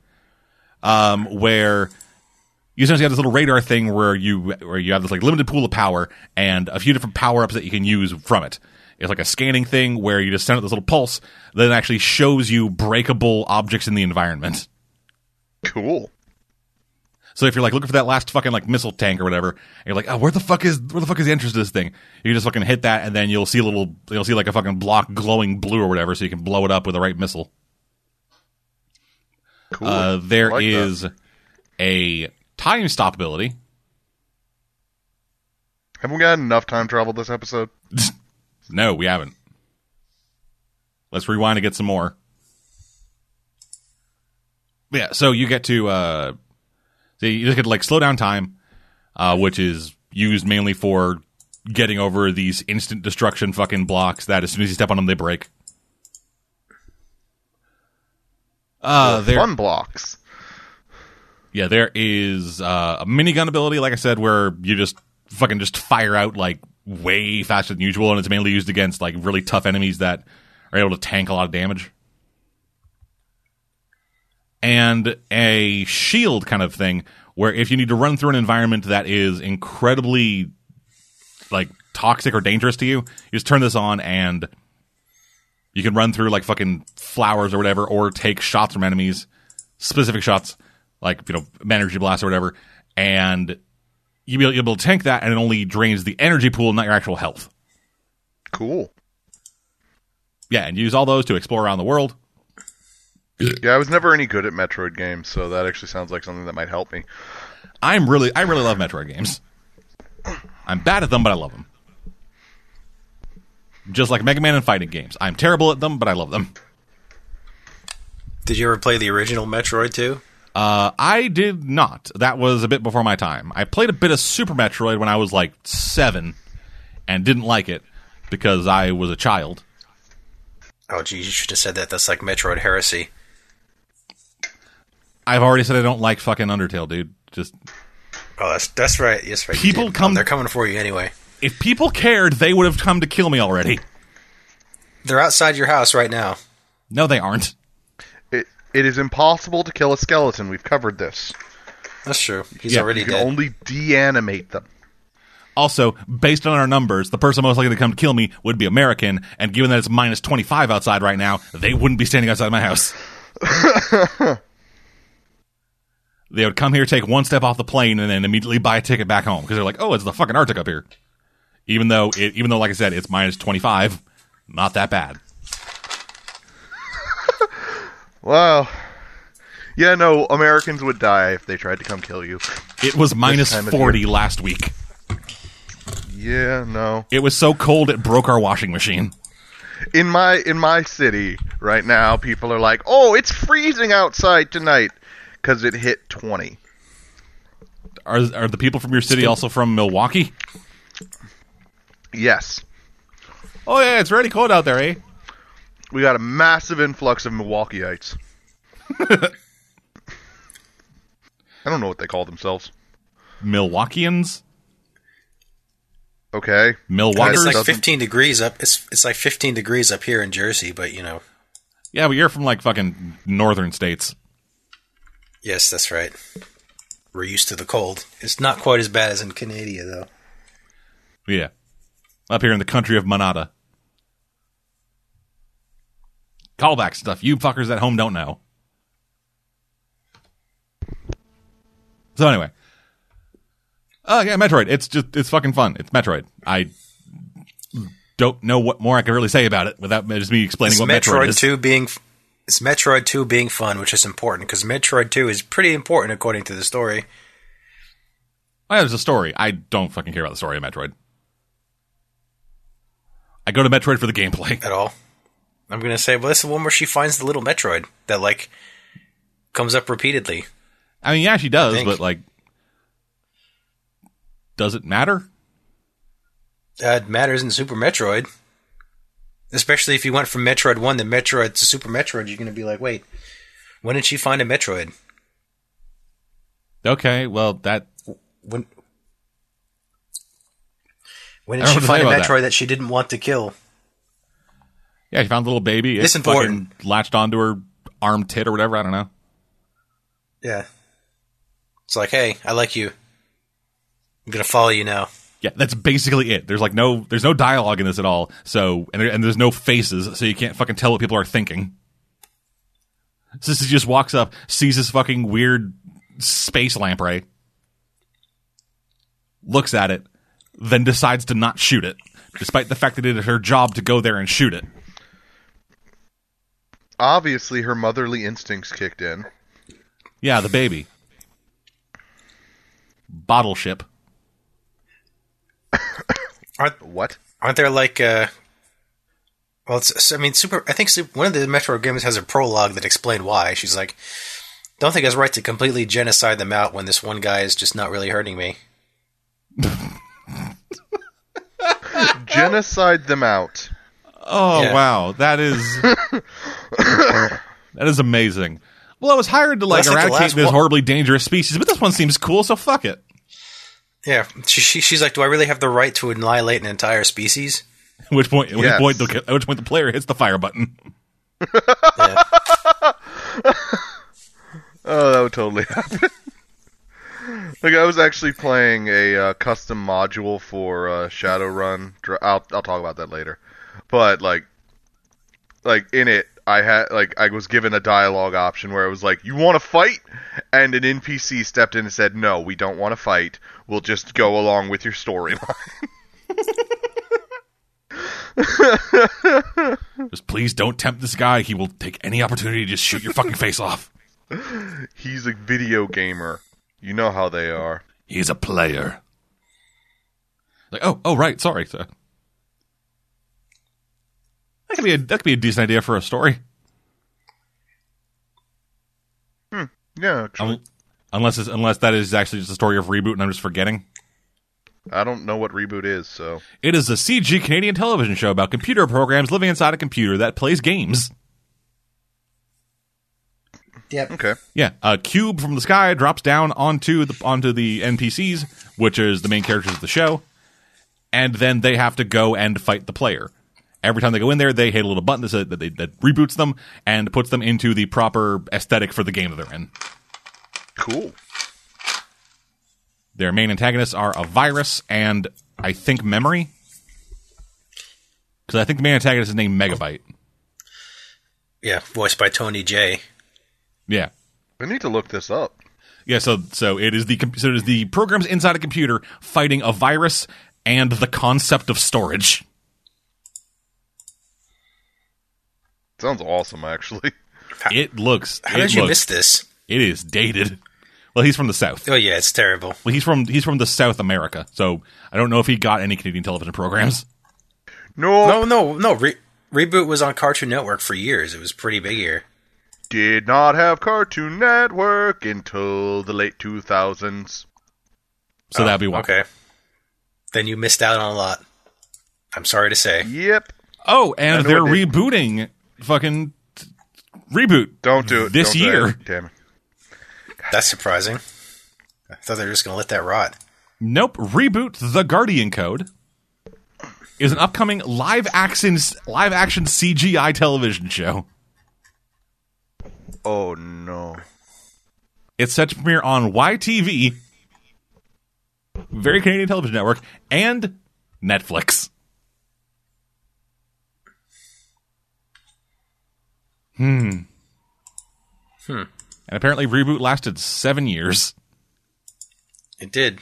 [SPEAKER 1] um, where you essentially have this little radar thing where you where you have this like limited pool of power and a few different power ups that you can use from it. It's like a scanning thing where you just send out this little pulse that actually shows you breakable objects in the environment.
[SPEAKER 3] Cool.
[SPEAKER 1] So if you're like looking for that last fucking like missile tank or whatever, and you're like, oh, where the fuck is where the fuck is the entrance to this thing? You just fucking hit that, and then you'll see a little, you'll see like a fucking block glowing blue or whatever, so you can blow it up with the right missile.
[SPEAKER 3] Cool.
[SPEAKER 1] Uh, there
[SPEAKER 3] like that.
[SPEAKER 1] is a time stop ability.
[SPEAKER 3] Haven't we got enough time travel this episode? *laughs*
[SPEAKER 1] No, we haven't. Let's rewind and get some more. Yeah, so you get to uh so you just get to like slow down time, uh, which is used mainly for getting over these instant destruction fucking blocks that as soon as you step on them they break. Uh there
[SPEAKER 3] Fun blocks.
[SPEAKER 1] Yeah, there is uh, a minigun ability, like I said, where you just fucking just fire out like way faster than usual, and it's mainly used against like really tough enemies that are able to tank a lot of damage. And a shield kind of thing, where if you need to run through an environment that is incredibly like toxic or dangerous to you, you just turn this on and you can run through like fucking flowers or whatever, or take shots from enemies, specific shots, like you know, energy blast or whatever, and you'll be able to tank that, and it only drains the energy pool, not your actual health.
[SPEAKER 3] Cool.
[SPEAKER 1] Yeah, and use all those to explore around the world.
[SPEAKER 3] Yeah, I was never any good at Metroid games, so that actually sounds like something that might help me.
[SPEAKER 1] I'm really, I really love Metroid games. I'm bad at them, but I love them. Just like Mega Man and fighting games, I'm terrible at them, but I love them.
[SPEAKER 2] Did you ever play the original Metroid too?
[SPEAKER 1] Uh, I did not. That was a bit before my time. I played a bit of Super Metroid when I was like seven, and didn't like it because I was a child.
[SPEAKER 2] Oh, gee, you should have said that. That's like Metroid Heresy.
[SPEAKER 1] I've already said I don't like fucking Undertale, dude. Just
[SPEAKER 2] Oh, that's that's right. Yes, right.
[SPEAKER 1] People come-
[SPEAKER 2] Oh, they're coming for you anyway.
[SPEAKER 1] if people cared, they would have come to kill me already.
[SPEAKER 2] They're outside your house right now.
[SPEAKER 1] No, they aren't.
[SPEAKER 3] It it is impossible to kill a skeleton. We've covered this.
[SPEAKER 2] That's true. He's
[SPEAKER 1] Yeah,
[SPEAKER 2] already
[SPEAKER 3] You can
[SPEAKER 2] dead.
[SPEAKER 3] only deanimate them.
[SPEAKER 1] Also, based on our numbers, the person most likely to come to kill me would be American, and given that it's minus 25 outside right now, they wouldn't be standing outside my house. *laughs* they would come here, take one step off the plane, and then immediately buy a ticket back home because they're like, "Oh, it's the fucking Arctic up here." Even though, it, even though, like I said, it's minus 25, not that bad.
[SPEAKER 3] Wow. Yeah, no, Americans would die if they tried to come kill you.
[SPEAKER 1] It was minus
[SPEAKER 3] time of
[SPEAKER 1] 40 last week.
[SPEAKER 3] Yeah, no.
[SPEAKER 1] It was so cold it broke our washing machine.
[SPEAKER 3] In my in my city right now, people are like, "Oh, it's freezing outside tonight cuz it hit 20."
[SPEAKER 1] Are are the people from your city also from Milwaukee?
[SPEAKER 3] Yes.
[SPEAKER 1] Oh yeah, it's really cold out there, eh?
[SPEAKER 3] We got a massive influx of Milwaukeeites. *laughs* I don't know what they call themselves.
[SPEAKER 1] Milwaukeeans,
[SPEAKER 3] Okay.
[SPEAKER 1] Milwaukeeers.
[SPEAKER 2] It's like
[SPEAKER 3] doesn't-
[SPEAKER 2] 15 degrees up. It's it's like 15 degrees up here in Jersey, but you know.
[SPEAKER 1] yeah, but you're from like fucking northern states.
[SPEAKER 2] Yes, that's right. We're used to the cold. It's not quite as bad as in Canada, though.
[SPEAKER 1] Yeah, up here in the country of Manada. Callback stuff you fuckers at home don't know. So anyway, uh, yeah, Metroid. It's just it's fucking fun. It's Metroid. I don't know what more I can really say about it without just me explaining
[SPEAKER 2] Is
[SPEAKER 1] what Metroid,
[SPEAKER 2] Metroid
[SPEAKER 1] is.
[SPEAKER 2] 2 being is Metroid 2 being fun, which is important because Metroid 2 is pretty important according to the story.
[SPEAKER 1] Oh, yeah, there's a story. I don't fucking care about the story of Metroid. I go to Metroid for the gameplay.
[SPEAKER 2] at all. I'm gonna say, well, that's the one where she finds the little Metroid that like comes up repeatedly.
[SPEAKER 1] I mean, yeah, she does, but like, does it matter?
[SPEAKER 2] Uh, that matters in Super Metroid, especially if you went from Metroid One to Metroid to Super Metroid. You're gonna be like, wait, when did she find a Metroid?
[SPEAKER 1] Okay, well, that
[SPEAKER 2] When when did she
[SPEAKER 1] know what to
[SPEAKER 2] find a Metroid that. she didn't want to kill?
[SPEAKER 1] Yeah, she found the little baby. Fucking
[SPEAKER 2] important.
[SPEAKER 1] Latched onto her arm tit or whatever. I don't know.
[SPEAKER 2] Yeah, it's like, hey, I like you. I'm gonna follow you now.
[SPEAKER 1] Yeah, that's basically it. There's like no, there's no dialogue in this at all. So, and, there, and there's no faces, so you can't fucking tell what people are thinking. Sissy just walks up, sees this fucking weird space lamprey, looks at it, then decides to not shoot it, despite the fact that it is her job to go there and shoot it.
[SPEAKER 3] Obviously, her motherly instincts kicked in.
[SPEAKER 1] Yeah, the baby. Bottle ship. *coughs*
[SPEAKER 2] Aren't
[SPEAKER 3] What?
[SPEAKER 2] aren't there like uh well it's i mean super i think Sup- one of the Metro games has a prologue that explained why she's like don't think it's right to completely genocide them out when this one guy is just not really hurting me *laughs*
[SPEAKER 3] Genocide them out.
[SPEAKER 1] Oh
[SPEAKER 2] Yeah.
[SPEAKER 1] wow, that is *laughs* that is amazing. Well, I was hired to like
[SPEAKER 2] that's like
[SPEAKER 1] eradicate
[SPEAKER 2] last
[SPEAKER 1] this
[SPEAKER 2] one-
[SPEAKER 1] horribly dangerous species, but this one seems cool, so fuck it.
[SPEAKER 2] yeah she, she, she's like do i really have the right to annihilate an entire species
[SPEAKER 1] At which point, at which point, the, at which point the player hits the fire button.
[SPEAKER 2] yeah. *laughs*
[SPEAKER 3] Oh, that would totally happen. like I was actually playing a uh, custom module for uh, Shadowrun. I'll I'll talk about that later. But like, like in it, I had like I was given a dialogue option where it was like, "You want to fight?" and an NPC stepped in and said, "No, we don't want to fight. We'll just go along with your storyline."
[SPEAKER 1] Just please don't tempt this guy. He will take any opportunity to just shoot your fucking face off. *laughs*
[SPEAKER 3] He's a video gamer. You know how they are.
[SPEAKER 1] He's a player. Like, oh, oh, right. Sorry. So- That could be a that could be a decent idea for a story. Hmm.
[SPEAKER 3] Yeah, actually,
[SPEAKER 1] Un- unless it's, unless that is actually just a story of reboot and I'm just forgetting.
[SPEAKER 3] I don't know what reboot is, so
[SPEAKER 1] It is a CG Canadian television show about computer programs living inside a computer that plays games.
[SPEAKER 2] yep
[SPEAKER 3] okay.
[SPEAKER 1] Yeah, a cube from the sky drops down onto the onto the NPCs, which is the main characters of the show, and then they have to go and fight the player. Every time they go in there, they hit a little button that, says- that, they, that reboots them and puts them into the proper aesthetic for the game that they're in.
[SPEAKER 3] Cool.
[SPEAKER 1] Their main antagonists are a virus and I think memory, because I think the main antagonist is named Megabyte.
[SPEAKER 2] yeah voiced by Tony Jay
[SPEAKER 1] Yeah,
[SPEAKER 3] I need to look this up.
[SPEAKER 1] Yeah, so so it is the so it is the programs inside a computer fighting a virus and the concept of storage.
[SPEAKER 3] Sounds awesome, actually.
[SPEAKER 1] It looks.
[SPEAKER 2] how
[SPEAKER 1] it
[SPEAKER 2] did you
[SPEAKER 1] looks-
[SPEAKER 2] miss this
[SPEAKER 1] It is dated. Well, he's from the south.
[SPEAKER 2] oh yeah it's terrible
[SPEAKER 1] Well, he's from he's from the South America, so I don't know if he got any Canadian television programs.
[SPEAKER 3] No,
[SPEAKER 2] no no no Re- reboot was on cartoon network for years it was pretty big here
[SPEAKER 3] did not have Cartoon Network until the late 2000s.
[SPEAKER 1] So that'd be why.
[SPEAKER 2] Oh, okay then you missed out on a lot i'm sorry to say
[SPEAKER 3] Yep.
[SPEAKER 1] Oh, and they're rebooting fucking t- reboot.
[SPEAKER 3] Don't do it.
[SPEAKER 1] This
[SPEAKER 3] Don't
[SPEAKER 1] year.
[SPEAKER 3] it. Damn it.
[SPEAKER 2] That's surprising. I thought they were just going to let that rot.
[SPEAKER 1] Nope. Reboot the Guardian Code is an upcoming live action live action CGI television show.
[SPEAKER 3] Oh no.
[SPEAKER 1] It's set to premiere on YTV, very Canadian television network, and Netflix. Hmm.
[SPEAKER 2] Hmm.
[SPEAKER 1] And apparently, reboot lasted seven years.
[SPEAKER 2] It did.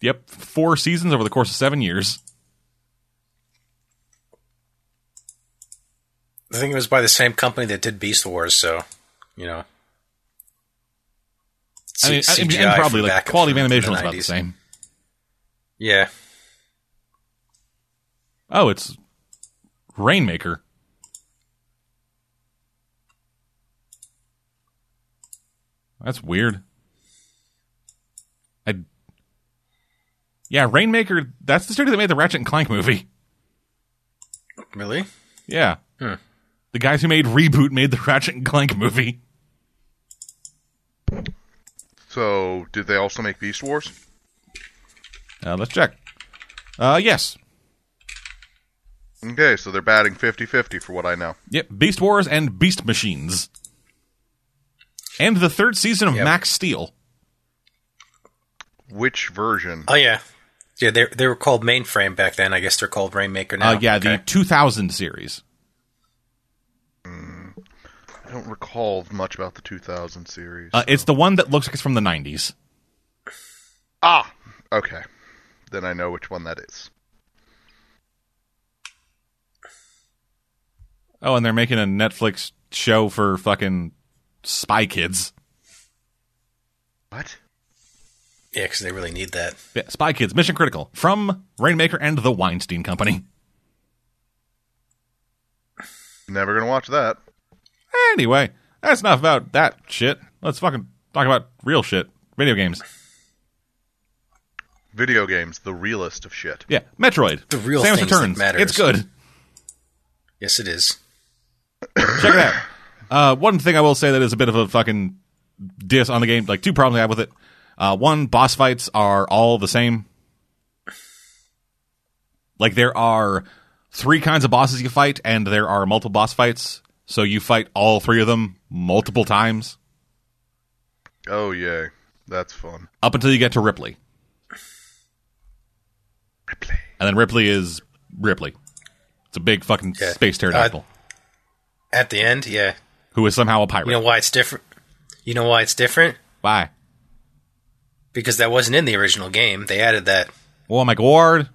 [SPEAKER 1] Yep, four seasons over the course of seven years.
[SPEAKER 2] I think it was by the same company that did Beast Wars, so you know.
[SPEAKER 1] I mean,
[SPEAKER 2] CGI
[SPEAKER 1] and probably like quality of animation was about the same.
[SPEAKER 2] Yeah,
[SPEAKER 1] Oh, it's Rainmaker. That's weird. I Yeah, Rainmaker, that's the studio that made the Ratchet and Clank movie.
[SPEAKER 2] really.
[SPEAKER 1] Yeah.
[SPEAKER 2] Hmm.
[SPEAKER 1] The guys who made Reboot made the *laughs* Ratchet and Clank movie.
[SPEAKER 3] So, did they also make Beast Wars?
[SPEAKER 1] Uh, let's check. Uh, yes.
[SPEAKER 3] Okay, so they're batting 50-50 for what I know.
[SPEAKER 1] Yep, Beast Wars and Beast Machines. And the third season of
[SPEAKER 2] Yep.
[SPEAKER 1] Max Steel.
[SPEAKER 3] Which version?
[SPEAKER 2] Oh yeah, yeah. They they were called Mainframe back then. I guess they're called Rainmaker now.
[SPEAKER 1] Uh, yeah, the 2000 series.
[SPEAKER 3] I don't recall much about the 2000 series.
[SPEAKER 1] Uh, it's the one that looks like it's from the 90s.
[SPEAKER 3] ah, okay. Then I know which one that is.
[SPEAKER 1] Oh, and they're making a Netflix show for fucking Spy Kids.
[SPEAKER 3] What?
[SPEAKER 2] yeah, because they really need that.
[SPEAKER 1] Yeah, Spy Kids, Mission Critical, from Rainmaker and the Weinstein Company.
[SPEAKER 3] Never gonna watch that.
[SPEAKER 1] Anyway, that's enough about that shit. Let's fucking talk about real shit. Video games.
[SPEAKER 3] Video games, the realest of shit.
[SPEAKER 1] Yeah, Metroid.
[SPEAKER 2] The real
[SPEAKER 1] Samus
[SPEAKER 2] things that
[SPEAKER 1] Returns.
[SPEAKER 2] matters.
[SPEAKER 1] It's good.
[SPEAKER 2] Yes, it is.
[SPEAKER 1] Check it out. Uh, one thing I will say that is a bit of a fucking diss on the game. Like two problems I have with it. Uh, one, boss fights are all the same. Like there are three kinds of bosses you fight, and there are multiple boss fights. So you fight all three of them multiple times
[SPEAKER 3] Oh yay, that's fun.
[SPEAKER 1] up until you get to Ripley,
[SPEAKER 3] Ripley.
[SPEAKER 1] and then Ripley is Ripley. It's a big fucking
[SPEAKER 2] Yeah.
[SPEAKER 1] space pterodactyl
[SPEAKER 2] At the end, yeah.
[SPEAKER 1] Who is somehow a pirate.
[SPEAKER 2] You know why it's different? You know why it's different?
[SPEAKER 1] Why?
[SPEAKER 2] Because that wasn't in the original game. They added that.
[SPEAKER 1] Oh my god!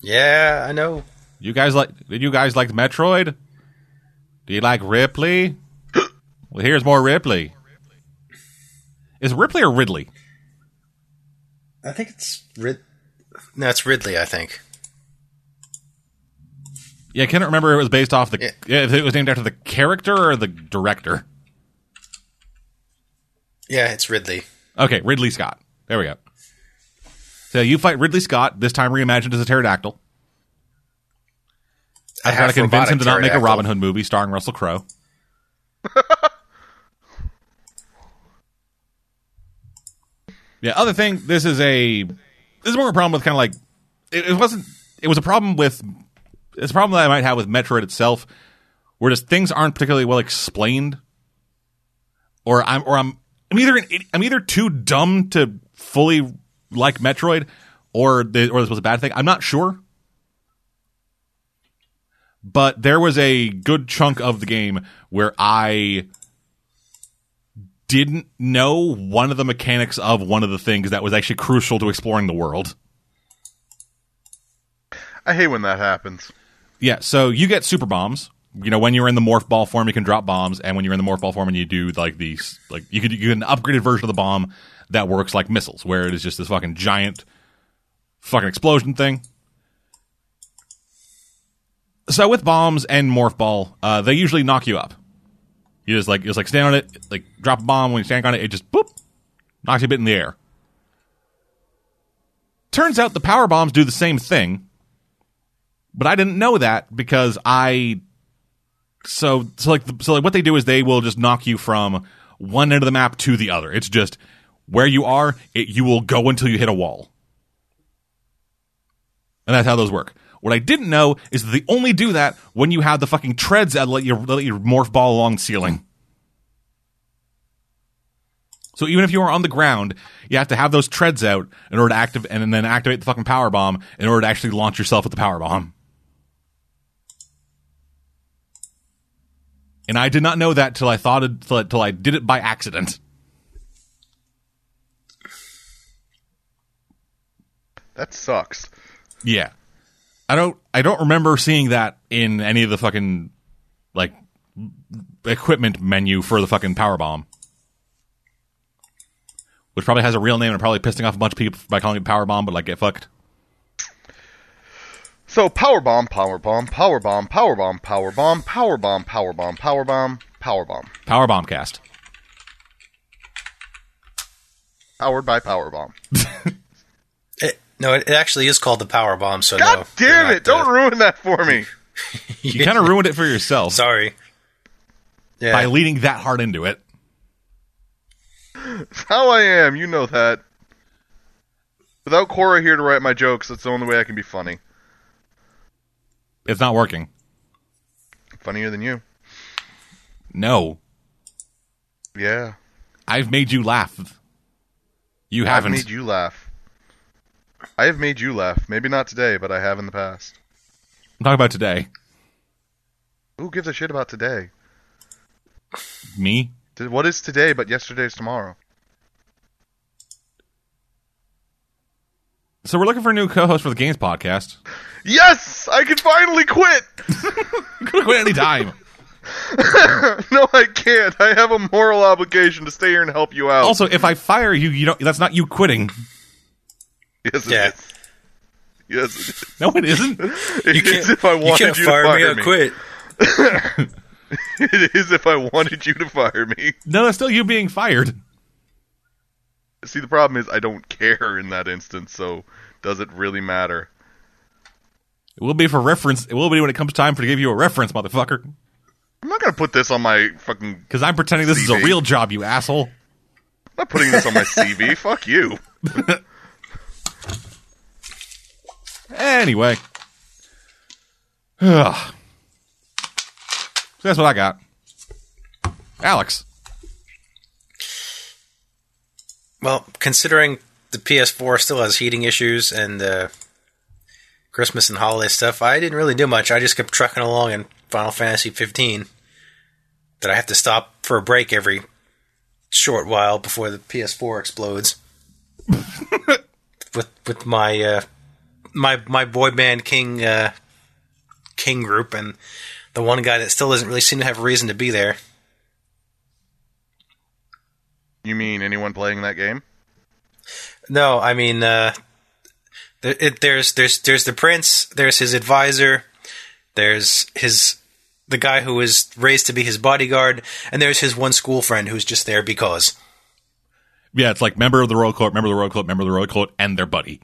[SPEAKER 2] Yeah, I know.
[SPEAKER 1] You guys like? Did you guys like Metroid? Do you like Ripley? well, here's more Ripley. Is Ripley or Ridley?
[SPEAKER 2] I think it's Rid. No, it's Ridley. I think.
[SPEAKER 1] Yeah, I can't remember. If it was based off the.
[SPEAKER 2] Yeah.
[SPEAKER 1] If it was named after the character or the director.
[SPEAKER 2] Yeah, it's Ridley.
[SPEAKER 1] Okay, Ridley Scott. There we go. So you fight Ridley Scott this time reimagined as a pterodactyl.
[SPEAKER 2] I
[SPEAKER 1] I've got to convince him to not make a. Robin Hood movie starring Russell Crowe. *laughs* yeah. Other thing, this is a this is more of a problem with kind of like it, it wasn't. It was a problem with it's a problem that I might have with Metroid itself, where just things aren't particularly well explained, or I'm or I'm I'm either I'm either too dumb to fully like Metroid, or or this was a bad thing. I'm not sure but there was a good chunk of the game where I didn't know one of the mechanics of one of the things that was actually crucial to exploring the world.
[SPEAKER 3] I hate when that happens.
[SPEAKER 1] Yeah, so you get super bombs. You know, when you're in the morph ball form, you can drop bombs, and when you're in the morph ball form and you do like these, like you could you get an upgraded version of the bomb that works like missiles, where it is just this fucking giant fucking explosion thing. So with bombs and morph ball, uh, they usually knock you up. You just like just like stand on it, like drop a bomb. When you stand on it, it just boop knocks you a bit in the air. Turns out the power bombs do the same thing, but I didn't know that because I. So so like so like what they do is they will just knock you from one end of the map to the other. It's just where you are, it, you will go until you hit a wall, and that's how those work. What I didn't know is that they only do that when you have the fucking treads that let your let your morph ball along the ceiling. So even if you are on the ground, you have to have those treads out in order to active and then activate the fucking power bomb in order to actually launch yourself with the power bomb. And I did not know that till I thought it, till, till I did it by accident.
[SPEAKER 3] That sucks.
[SPEAKER 1] Yeah. I don't I don't remember seeing that in any of the fucking like equipment menu for the fucking power bomb. Which probably has a real name and probably pissing off a bunch of people by calling it power bomb, but like get fucked.
[SPEAKER 3] So power bomb, power bomb, power bomb, power bomb, power bomb, power bomb, power bomb, power bomb, power bomb.
[SPEAKER 1] Power bomb cast.
[SPEAKER 3] Powered by power bomb. *laughs*
[SPEAKER 2] It, no, it, it actually is called the power bomb. So
[SPEAKER 3] God
[SPEAKER 2] no,
[SPEAKER 3] damn
[SPEAKER 2] you're
[SPEAKER 3] it!
[SPEAKER 2] not,
[SPEAKER 3] Don't
[SPEAKER 2] uh,
[SPEAKER 3] ruin that for me. *laughs*
[SPEAKER 1] You kind of ruined it for yourself
[SPEAKER 2] Sorry. Yeah.
[SPEAKER 1] by leaning that hard into it.
[SPEAKER 3] It's how I am. You know that. Without Cora here to write my jokes, that's the only way I can be funny.
[SPEAKER 1] It's not working.
[SPEAKER 3] Funnier than you.
[SPEAKER 1] No,
[SPEAKER 3] Yeah.
[SPEAKER 1] I've made you laugh. You
[SPEAKER 3] I've
[SPEAKER 1] haven't.
[SPEAKER 3] I've made you laugh. I have made you laugh. Maybe not today, but I have in the past.
[SPEAKER 1] I'm talking about today.
[SPEAKER 3] Who gives a shit about today?
[SPEAKER 1] Me?
[SPEAKER 3] What is today but yesterday's tomorrow?
[SPEAKER 1] So we're looking for a new co-host for the games podcast.
[SPEAKER 3] Yes! I can finally quit! *laughs*
[SPEAKER 1] You could quit any time. *laughs*
[SPEAKER 3] no, I can't. I have a moral obligation to stay here and help you out.
[SPEAKER 1] also, if I fire you, you don't. That's not you quitting.
[SPEAKER 3] yes, it
[SPEAKER 2] Yeah.
[SPEAKER 3] is. Yes, it is.
[SPEAKER 1] No, it isn't. *laughs*
[SPEAKER 3] It is if I
[SPEAKER 2] you
[SPEAKER 3] wanted
[SPEAKER 2] can't
[SPEAKER 3] you,
[SPEAKER 2] fire,
[SPEAKER 3] to fire
[SPEAKER 2] me or
[SPEAKER 3] me.
[SPEAKER 2] quit.
[SPEAKER 3] It is if I wanted you to fire me.
[SPEAKER 1] No, that's still you being fired.
[SPEAKER 3] See, the problem is I don't care in that instance, so does it really matter?
[SPEAKER 1] It will be for reference. It will be when it comes time for to give you a reference, motherfucker.
[SPEAKER 3] I'm not gonna put this on my fucking.
[SPEAKER 1] Because I'm pretending this is a
[SPEAKER 3] CV.
[SPEAKER 1] real job, you asshole.
[SPEAKER 3] I'm not putting this on my CV. *laughs* Fuck you.
[SPEAKER 1] Anyway. Ugh. So that's what I got. Alex.
[SPEAKER 2] Well, considering the PS4 still has heating issues and uh, Christmas and holiday stuff, I didn't really do much. I just kept trucking along in Final Fantasy 15. That I have to stop for a break every short while before the PS4 explodes. *laughs* with with my uh, my my boy band King uh, King group and the one guy that still doesn't really seem to have a reason to be there.
[SPEAKER 3] You mean anyone playing that game?
[SPEAKER 2] No, I mean, uh, there, it, there's there's there's the prince. There's his advisor. There's his the guy who was raised to be his bodyguard, and there's his one school friend who's just there because.
[SPEAKER 1] Yeah, it's like member of the Royal Court, member of the Royal Court, member of the Royal Court, and their buddy.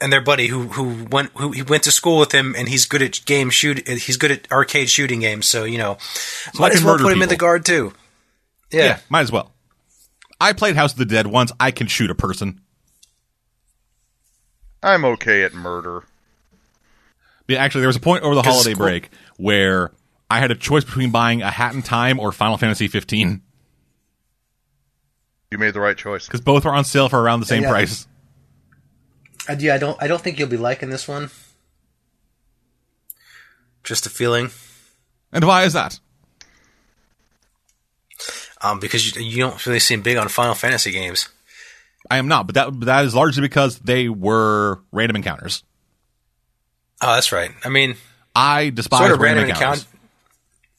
[SPEAKER 2] And their buddy who who went who he went to school with him, and he's good at game shoot. He's good at arcade shooting games. So you know,
[SPEAKER 1] I
[SPEAKER 2] might as well put him in the guard too. Yeah.
[SPEAKER 1] might as well. I played House of the Dead once. I can shoot a person.
[SPEAKER 3] I'm okay at murder.
[SPEAKER 1] Yeah, actually, there was a point over the holiday
[SPEAKER 2] school-
[SPEAKER 1] break where I had a choice between buying a Hat in Time or Final Fantasy 15
[SPEAKER 3] You made the right choice.
[SPEAKER 1] because both were on sale for around the same
[SPEAKER 2] Yeah.
[SPEAKER 1] price.
[SPEAKER 2] Uh, yeah, I don't. I don't think you'll be liking this one. Just a feeling.
[SPEAKER 1] And why is that?
[SPEAKER 2] Um, because you, you don't really seem big on Final Fantasy games.
[SPEAKER 1] I am not, but that but that is largely because they were random encounters.
[SPEAKER 2] Oh, that's right. I mean,
[SPEAKER 1] I despise
[SPEAKER 2] sort of
[SPEAKER 1] random,
[SPEAKER 2] random
[SPEAKER 1] encounters.
[SPEAKER 2] encounter.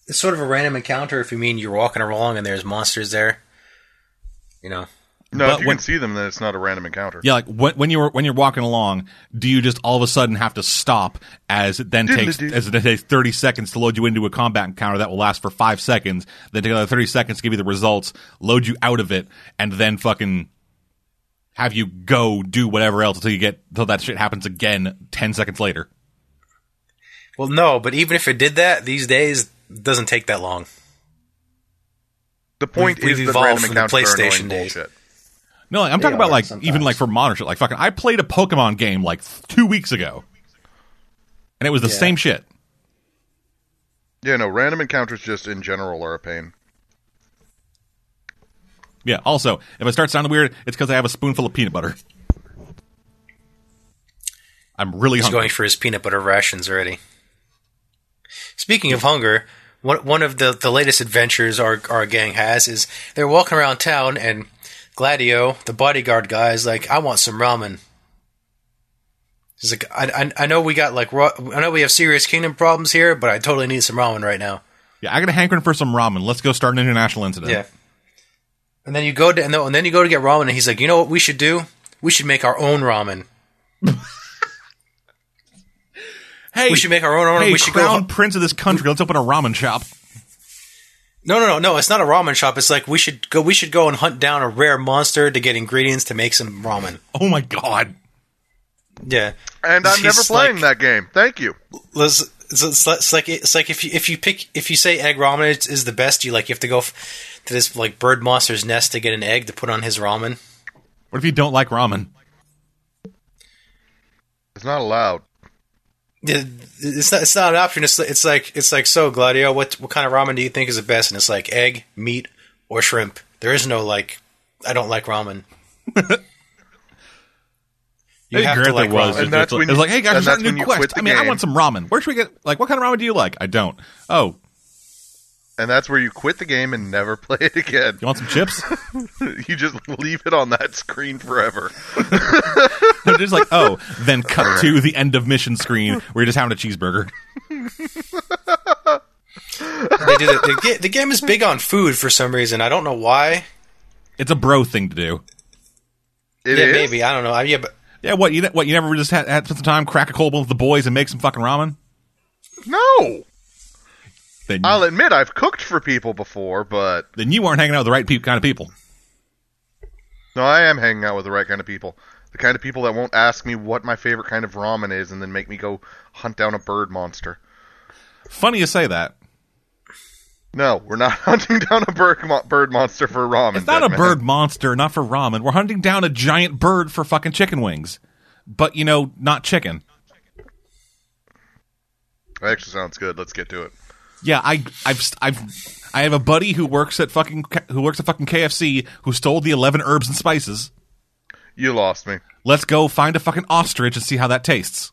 [SPEAKER 2] It's sort of a random encounter if you mean you're walking along and there's monsters there. You know.
[SPEAKER 3] No,
[SPEAKER 1] But
[SPEAKER 3] if you
[SPEAKER 1] when-
[SPEAKER 3] can see them, then it's not a random encounter.
[SPEAKER 1] Yeah, like when, when you're when you're walking along, do you just all of a sudden have to stop as it then takes as it takes thirty seconds to load you into a combat encounter that will last for five seconds, then take another thirty seconds to give you the results, load you out of it, and then fucking have you go do whatever else until you get until that shit happens again ten seconds later.
[SPEAKER 2] Well, no, but even if it did that these days, it doesn't take that long.
[SPEAKER 3] The point
[SPEAKER 2] We've-
[SPEAKER 3] is
[SPEAKER 2] we've
[SPEAKER 3] that
[SPEAKER 2] evolved
[SPEAKER 3] random
[SPEAKER 2] from the
[SPEAKER 3] encounters are
[SPEAKER 2] PlayStation
[SPEAKER 3] annoying
[SPEAKER 2] days.
[SPEAKER 3] bullshit.
[SPEAKER 1] No, like, I'm talking about like
[SPEAKER 2] sometimes.
[SPEAKER 1] even like for modern shit. Like fucking, I played a Pokemon game like two weeks ago, and it was the
[SPEAKER 2] Yeah.
[SPEAKER 1] same shit.
[SPEAKER 3] Yeah, no, random encounters just in general are a pain.
[SPEAKER 1] Yeah. Also, if I start sounding weird, it's because I have a spoonful of peanut butter. I'm really
[SPEAKER 2] He's
[SPEAKER 1] hungry.
[SPEAKER 2] going for his peanut butter rations already. Speaking of hunger, one one of the, the latest adventures our our gang has is they're walking around town and Gladio, the bodyguard guy, is like, "I want some ramen." He's like, I, I, I know we got like, raw, I know we have serious kingdom problems here, but I totally need some ramen right now.
[SPEAKER 1] Yeah, I got a hankering for some ramen. Let's go start an international incident.
[SPEAKER 2] Yeah. And then you go to, and then, and then you go to get ramen, and he's like, you know what we should do? We should make our own ramen. *laughs*
[SPEAKER 1] Hey,
[SPEAKER 2] We should make our own ramen.
[SPEAKER 1] hey,
[SPEAKER 2] we should
[SPEAKER 1] crown
[SPEAKER 2] go.
[SPEAKER 1] prince of this country. Let's open a ramen shop.
[SPEAKER 2] No, no, no, no. It's not a ramen shop. It's like we should go. We should go and hunt down a rare monster to get ingredients to make some ramen.
[SPEAKER 1] Oh my god.
[SPEAKER 2] Yeah.
[SPEAKER 3] And I'm
[SPEAKER 2] He's
[SPEAKER 3] never playing
[SPEAKER 2] like-
[SPEAKER 3] that game. Thank you.
[SPEAKER 2] Let's- It's, it's, it's like it's like if you if you pick if you say egg ramen is, is the best, you like you have to go f- to this like bird monster's nest to get an egg to put on his ramen.
[SPEAKER 1] What if you don't like ramen?
[SPEAKER 3] It's not allowed.
[SPEAKER 2] Yeah, It's not it's not an option. It's it's like it's like so Gladio. What what kind of ramen do you think is the best? And it's like egg, meat, or shrimp. There is no like. I don't like ramen. *laughs* You
[SPEAKER 1] Hey,
[SPEAKER 2] have to
[SPEAKER 1] Grant,
[SPEAKER 2] like
[SPEAKER 1] was.
[SPEAKER 2] ramen.
[SPEAKER 3] And that's
[SPEAKER 1] it's,
[SPEAKER 3] when
[SPEAKER 1] it's
[SPEAKER 3] you-
[SPEAKER 1] like, hey guys, we're
[SPEAKER 3] and
[SPEAKER 1] starting
[SPEAKER 3] that's
[SPEAKER 1] a new quest. I mean, I want some ramen. Where should we get? Like, what kind of ramen do you like? I don't. Oh,
[SPEAKER 3] And that's where you quit the game and never *laughs* play it again.
[SPEAKER 1] you want some chips? *laughs*
[SPEAKER 3] You just leave it on that screen forever. *laughs*
[SPEAKER 1] They're just like, oh, then cut to the end of mission screen where you're just having a cheeseburger.
[SPEAKER 2] they do the, the, the game is big on food for some reason. I don't know why.
[SPEAKER 1] It's a bro thing to do.
[SPEAKER 3] It
[SPEAKER 2] yeah,
[SPEAKER 3] is?
[SPEAKER 2] maybe I don't know. I, yeah, but
[SPEAKER 1] Yeah, what you what you never just had, had spent some time crack a cold one with the boys and make some fucking ramen?
[SPEAKER 3] No.
[SPEAKER 1] Then
[SPEAKER 3] I'll admit I've cooked for people before, but
[SPEAKER 1] then you weren't hanging out with the right peop kind of people.
[SPEAKER 3] no, I am hanging out with the right kind of people. The kind of people that won't ask me what my favorite kind of ramen is and then make me go hunt down a bird monster.
[SPEAKER 1] Funny you say that.
[SPEAKER 3] No, we're not *laughs* hunting down a bird, mo- bird monster for ramen.
[SPEAKER 1] It's not a
[SPEAKER 3] Deadman.
[SPEAKER 1] bird monster, not for ramen. We're hunting down a giant bird for fucking chicken wings. But, you know, not chicken.
[SPEAKER 3] That actually sounds good. Let's get to it.
[SPEAKER 1] Yeah, I, I've, I've, I have a buddy who works at fucking, who works at fucking KFC who stole the eleven herbs and spices.
[SPEAKER 3] You lost me.
[SPEAKER 1] Let's go find a fucking ostrich and see how that tastes.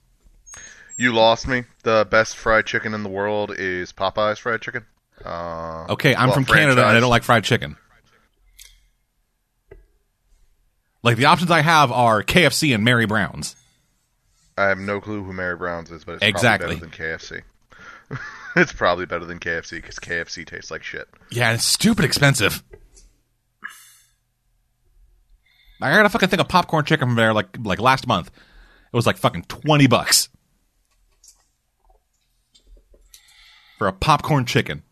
[SPEAKER 3] You lost me. The best fried chicken in the world is Popeye's fried chicken. Uh,
[SPEAKER 1] Okay, I'm
[SPEAKER 3] well,
[SPEAKER 1] from Canada and I don't like fried chicken. Like the options I have are KFC and Mary Brown's.
[SPEAKER 3] I have no clue who Mary Brown's is, but it's
[SPEAKER 1] Exactly.
[SPEAKER 3] probably better than KFC. *laughs* it's probably better than KFC because KFC tastes like shit.
[SPEAKER 1] Yeah, and it's stupid expensive. I got a fucking thing of popcorn chicken from there like like last month. It was like fucking twenty bucks for a popcorn chicken.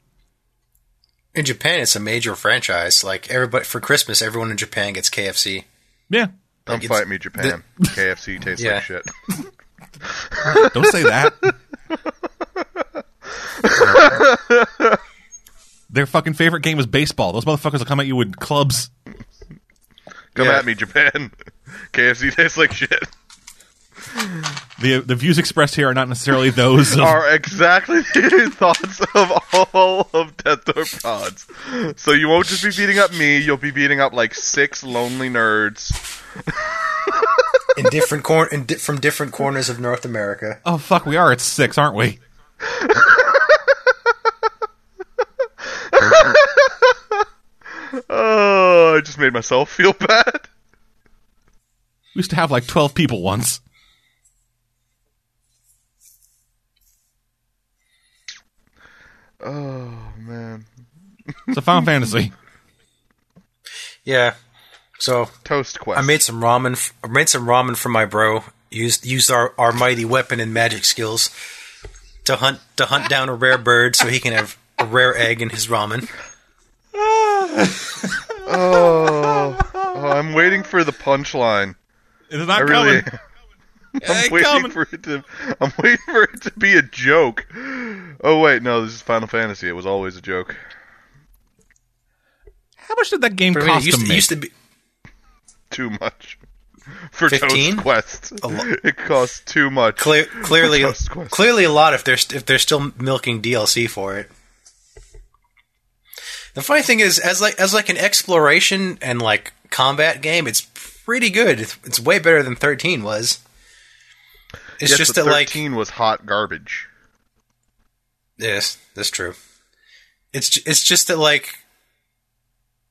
[SPEAKER 2] In Japan, it's a major franchise. Like everybody for Christmas, everyone in Japan gets KFC.
[SPEAKER 1] Yeah,
[SPEAKER 3] Don't
[SPEAKER 2] it's-
[SPEAKER 3] fight me, Japan. KFC tastes
[SPEAKER 2] Yeah.
[SPEAKER 3] like shit. *laughs*
[SPEAKER 1] don't say that. *laughs* Their fucking favorite game is baseball. Those motherfuckers will come at you with clubs.
[SPEAKER 3] Come
[SPEAKER 2] Yeah.
[SPEAKER 3] at me, Japan. *laughs* KFC tastes like shit.
[SPEAKER 1] The the views expressed here are not necessarily those of
[SPEAKER 3] Are exactly *laughs* the thoughts of all of Death Door Pods. So you won't just be beating up me, you'll be beating up like six lonely nerds. *laughs*
[SPEAKER 2] in different cor- in di- from different corners of North America.
[SPEAKER 1] Oh fuck, we are at six, aren't we? *laughs*
[SPEAKER 3] Oh, I just made myself feel bad.
[SPEAKER 1] We used to have like twelve people once.
[SPEAKER 3] Oh man.
[SPEAKER 1] It's a Final Fantasy. *laughs*
[SPEAKER 2] Yeah. So
[SPEAKER 3] Toast quest.
[SPEAKER 2] I made some ramen. F- I made some ramen for my bro. Used used our, our mighty weapon and magic skills to hunt to hunt down a rare bird so he can have a rare egg in his ramen. *laughs*
[SPEAKER 3] Oh, oh, I'm waiting for the punchline.
[SPEAKER 1] It's
[SPEAKER 3] I
[SPEAKER 1] not
[SPEAKER 3] really.
[SPEAKER 1] coming. *laughs* *laughs*
[SPEAKER 3] I'm
[SPEAKER 1] Ain't
[SPEAKER 3] waiting
[SPEAKER 1] coming.
[SPEAKER 3] for it to. I'm waiting for it to be a joke. Oh wait, no, this is Final Fantasy. It was always a joke.
[SPEAKER 1] How much did that game
[SPEAKER 2] For me, it
[SPEAKER 1] cost
[SPEAKER 2] used,
[SPEAKER 1] to make?
[SPEAKER 2] used to be
[SPEAKER 3] Too much for
[SPEAKER 2] 15?
[SPEAKER 3] Toast Quest.
[SPEAKER 2] lo- *laughs*
[SPEAKER 3] It costs too much.
[SPEAKER 2] clear, clearly
[SPEAKER 3] Quest, quest.
[SPEAKER 2] clearly a lot if they're st- if they're still milking DLC for it. The funny thing is, as like as like an exploration and like combat game, it's pretty good. It's, it's way better than thirteen was. It's
[SPEAKER 3] yes,
[SPEAKER 2] just that like
[SPEAKER 3] 13 was hot garbage.
[SPEAKER 2] Yes, that's true. It's it's just that like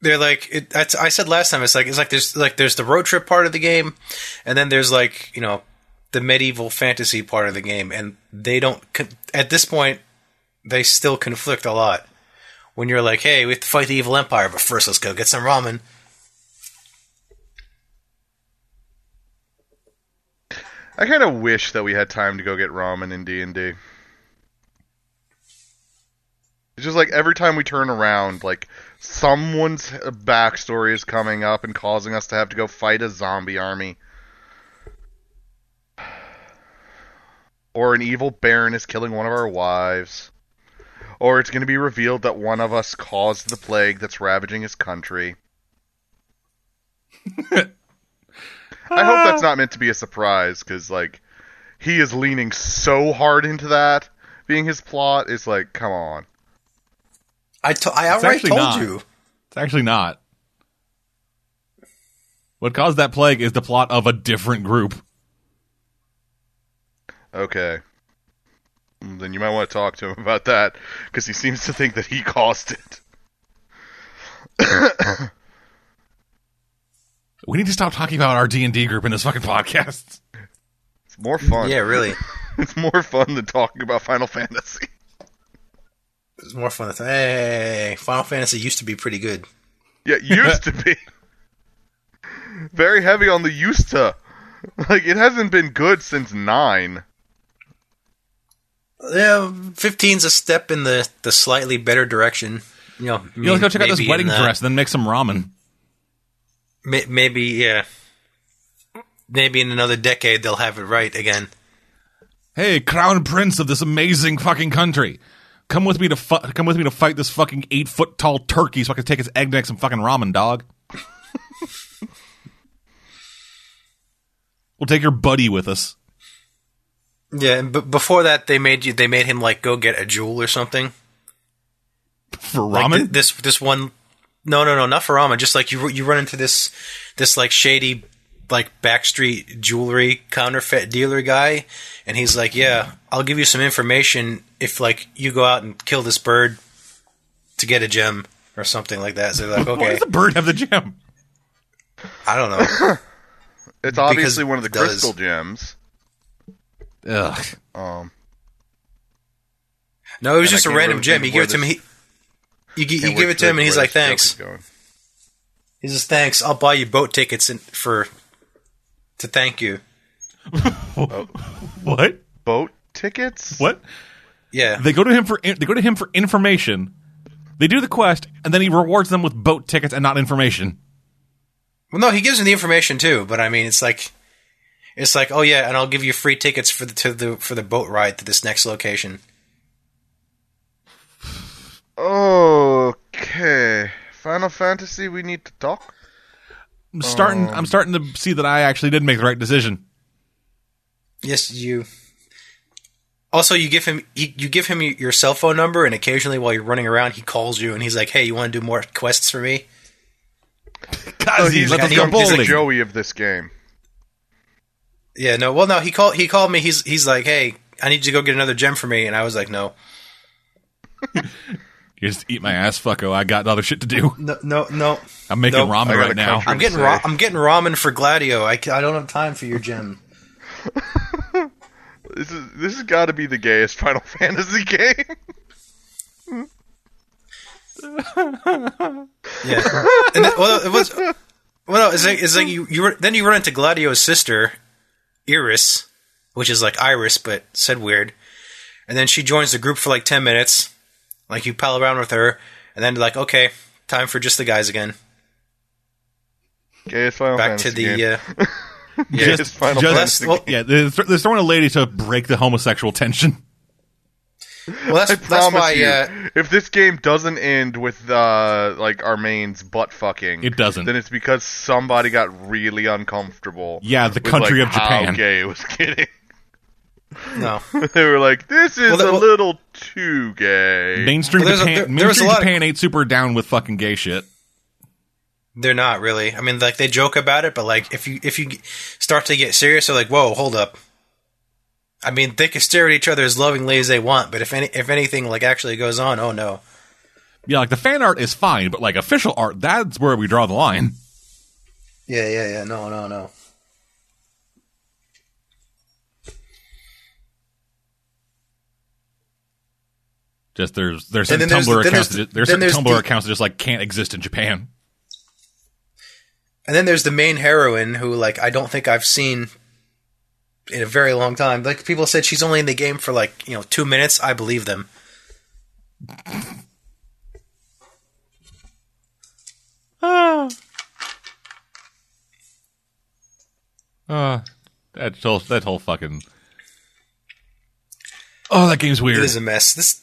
[SPEAKER 2] they're like it, I, I said last time. It's like it's like there's like there's the road trip part of the game, and then there's like you know the medieval fantasy part of the game, and they don't. At this point, they still conflict a lot. When you're like, "Hey, we have to fight the evil empire, but first let's go get some ramen."
[SPEAKER 3] I kind of wish that we had time to go get ramen in D and D. It's just like every time we turn around, like someone's backstory is coming up and causing us to have to go fight a zombie army. Or an evil baron is killing one of our wives. Or it's going to be revealed that one of us caused the plague that's ravaging his country. *laughs* I hope that's not meant to be a surprise because, like, he is leaning so hard into that being his plot. It's like, come on.
[SPEAKER 2] I, to- I outright told
[SPEAKER 1] not.
[SPEAKER 2] you.
[SPEAKER 1] It's actually not. What caused that plague is the plot of a different group.
[SPEAKER 3] Okay. Then you might want to talk to him about that because he seems to think that he caused it. *coughs* *coughs*
[SPEAKER 1] We need to stop talking about our D and D group in this fucking podcast.
[SPEAKER 3] It's more fun.
[SPEAKER 2] Yeah, really. *laughs*
[SPEAKER 3] It's more fun than talking about Final Fantasy.
[SPEAKER 2] It's more fun. Than hey, Final Fantasy used to be pretty good.
[SPEAKER 3] Yeah, used to be. *laughs* Very heavy on the used to. Like, it hasn't been good since 9.
[SPEAKER 2] Yeah, 15's a step in the, the slightly better direction. You know,
[SPEAKER 1] You know, let's go check out this wedding
[SPEAKER 2] in,
[SPEAKER 1] dress, then make some ramen.
[SPEAKER 2] May- maybe, yeah. Maybe in another decade they'll have it right again.
[SPEAKER 1] Hey, crown prince of this amazing fucking country, come with me to fu- come with me to fight this fucking eight foot tall turkey so I can take his egg and make some fucking ramen, dog. *laughs* we'll take your buddy with us
[SPEAKER 2] Yeah, but before that they made you they made him like go get a jewel or something. *laughs*
[SPEAKER 1] for
[SPEAKER 2] Like
[SPEAKER 1] ramen.
[SPEAKER 2] th- this this one No, no, no, not for ramen. Just like you you run into this this like shady like backstreet jewelry counterfeit dealer guy and he's like, "Yeah, I'll give you some information if like you go out and kill this bird to get a gem or something like that." So they're like, *laughs*
[SPEAKER 1] Why
[SPEAKER 2] "Okay,
[SPEAKER 1] does the bird have the gem?
[SPEAKER 2] I don't know." *laughs*
[SPEAKER 3] It's obviously
[SPEAKER 2] Because
[SPEAKER 3] one of the
[SPEAKER 2] it does.
[SPEAKER 3] crystal gems.
[SPEAKER 1] Ugh.
[SPEAKER 3] Um,
[SPEAKER 2] No, it was
[SPEAKER 3] And
[SPEAKER 2] just a random gem.
[SPEAKER 3] think
[SPEAKER 2] You give it to him.
[SPEAKER 3] This-
[SPEAKER 2] He, you, gi- you give it to him, and he's like, "Thanks." He says, "Thanks. I'll buy you boat tickets in, for to thank you." *laughs*
[SPEAKER 1] What?
[SPEAKER 3] Boat tickets?
[SPEAKER 1] What?
[SPEAKER 2] Yeah,
[SPEAKER 1] They go to him for in- they go to him for information. They do the quest, and then he rewards them with boat tickets and not information.
[SPEAKER 2] Well, no, he gives them the information too, but I mean, it's like, it's like, oh yeah, and I'll give you free tickets for the to the for the boat ride to this next location.
[SPEAKER 3] Okay. Final Fantasy, we need to talk?
[SPEAKER 1] I'm starting. I'm um, starting to see that I actually did make the right decision.
[SPEAKER 2] Yes, you. Also, you give him you, you give him your cell phone number, and occasionally while you're running around, he calls you and he's like, "Hey, you want to do more quests for me?" *laughs*
[SPEAKER 3] Oh, he's,
[SPEAKER 1] let us
[SPEAKER 2] he's
[SPEAKER 1] go
[SPEAKER 2] the- he's the
[SPEAKER 1] bowling.
[SPEAKER 3] Joey of this game.
[SPEAKER 2] Yeah, no, well, no, he called he called me. He's he's like, "Hey, I need you to go get another gem for me," and I was like, "No, *laughs*
[SPEAKER 1] You just eat my ass, fucko. I got other shit to do.
[SPEAKER 2] no, no, no."
[SPEAKER 1] I'm making
[SPEAKER 2] Nope.
[SPEAKER 1] ramen right now.
[SPEAKER 2] I'm getting
[SPEAKER 3] Say.
[SPEAKER 2] ra- I'm getting ramen for Gladio. I, I don't have time for your gym. *laughs*
[SPEAKER 3] This is this has got to be the gayest Final *laughs* Fantasy game.
[SPEAKER 2] Yeah, and then, well, it was well, it's like, it's like you you were, then you run into Gladio's sister, Iris, which is like Iris but said weird, and then she joins the group for like ten minutes, like you pal around with her, and then like okay, time for just the guys again.
[SPEAKER 3] Gayest Final
[SPEAKER 2] Back
[SPEAKER 3] Fantasy
[SPEAKER 2] to the
[SPEAKER 3] game.
[SPEAKER 2] uh, *laughs*
[SPEAKER 3] Gayest
[SPEAKER 1] Just-
[SPEAKER 3] Final
[SPEAKER 1] just-
[SPEAKER 3] Fantasy
[SPEAKER 2] well,
[SPEAKER 3] game.
[SPEAKER 1] Yeah, they're, they're throwing a lady to break the homosexual tension. *laughs*
[SPEAKER 2] well that's
[SPEAKER 3] I
[SPEAKER 2] that's
[SPEAKER 3] promise
[SPEAKER 2] why
[SPEAKER 3] you,
[SPEAKER 2] uh,
[SPEAKER 3] if this game doesn't end with uh, like our main's butt fucking,
[SPEAKER 1] It doesn't.
[SPEAKER 3] Then it's because somebody got really uncomfortable.
[SPEAKER 1] Yeah, the
[SPEAKER 3] with,
[SPEAKER 1] country
[SPEAKER 3] like,
[SPEAKER 1] of Japan.
[SPEAKER 3] How gay it was *laughs* getting.
[SPEAKER 2] No. *laughs*
[SPEAKER 3] they were like, "This is
[SPEAKER 2] Well, that-
[SPEAKER 3] a
[SPEAKER 2] well-
[SPEAKER 3] little too gay."
[SPEAKER 1] Mainstream
[SPEAKER 2] Well, there's a-
[SPEAKER 1] Japan,
[SPEAKER 2] there- there
[SPEAKER 1] mainstream
[SPEAKER 2] was a lot of-
[SPEAKER 1] ain't super down with fucking gay shit.
[SPEAKER 2] They're not really. I mean, like they joke about it, but like if you if you start to get serious, they're like, "Whoa, hold up." I mean, they can stare at each other as lovingly as they want, but if any if anything like actually goes on, oh no.
[SPEAKER 1] Yeah, like the fan art is fine, but like official art, that's where we draw the line.
[SPEAKER 2] Yeah, yeah, yeah. No, no, no.
[SPEAKER 1] Just there's there's some
[SPEAKER 2] then there's-
[SPEAKER 1] Tumblr accounts.
[SPEAKER 2] there's-
[SPEAKER 1] that- There's certain
[SPEAKER 2] there's
[SPEAKER 1] Tumblr
[SPEAKER 2] the-
[SPEAKER 1] accounts that just like can't exist in Japan.
[SPEAKER 2] And then there's the main heroine who, like, I don't think I've seen in a very long time. Like, people said she's only in the game for, like, you know, two minutes. I believe them.
[SPEAKER 1] Uh, *sighs* that whole that whole fucking. Oh, that game's weird.
[SPEAKER 2] It is a mess. This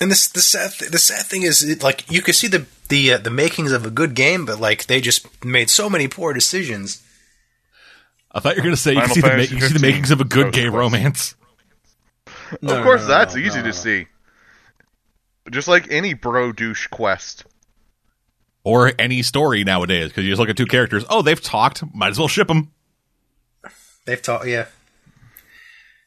[SPEAKER 2] and this the sad th- the sad thing is, it, like, you could see the the uh, the makings of a good game, but like they just made so many poor decisions.
[SPEAKER 1] I thought you were gonna say you can
[SPEAKER 3] Final
[SPEAKER 1] see the, ma- you can see the makings of a good
[SPEAKER 3] Ghost
[SPEAKER 1] gay
[SPEAKER 3] Quest.
[SPEAKER 1] romance.
[SPEAKER 3] of course, that's easy to see. Just like any bro douche quest.
[SPEAKER 1] or any story nowadays because you just look at two characters. Oh, they've talked. Might as well ship them.
[SPEAKER 2] They've talked, yeah.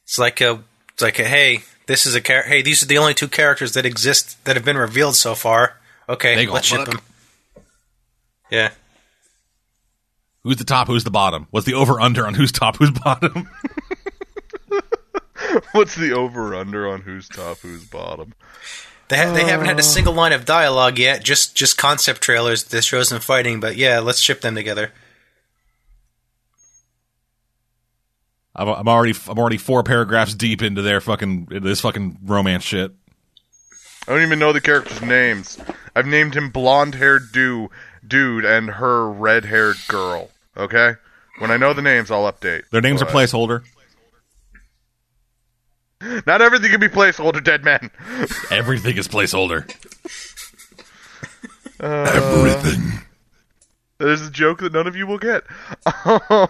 [SPEAKER 2] It's like a, it's like a, hey, this is a char- Hey, these are the only two characters that exist that have been revealed so far. Okay,
[SPEAKER 1] They go,
[SPEAKER 2] let's ship
[SPEAKER 1] "Fuck."
[SPEAKER 2] them. Yeah,
[SPEAKER 1] Who's the top? Who's the bottom? What's the over under on who's top? Who's bottom? *laughs*
[SPEAKER 3] What's the over under on who's top, who's bottom?
[SPEAKER 2] they ha- they haven't had a single line of dialogue yet. Just just concept trailers that shows them fighting. But yeah, let's ship them together.
[SPEAKER 1] I'm, I'm already I'm already four paragraphs deep into their fucking into this fucking romance shit.
[SPEAKER 3] I don't even know the characters' names. I've named him blonde haired dude, dude and her red haired girl. Okay? When I know the names, I'll update.
[SPEAKER 1] Their names are
[SPEAKER 3] But-
[SPEAKER 1] placeholder.
[SPEAKER 3] Not everything can be placeholder, dead man. *laughs*
[SPEAKER 1] Everything is placeholder.
[SPEAKER 3] Uh,
[SPEAKER 1] Everything.
[SPEAKER 3] There's a joke that none of you will get. *laughs*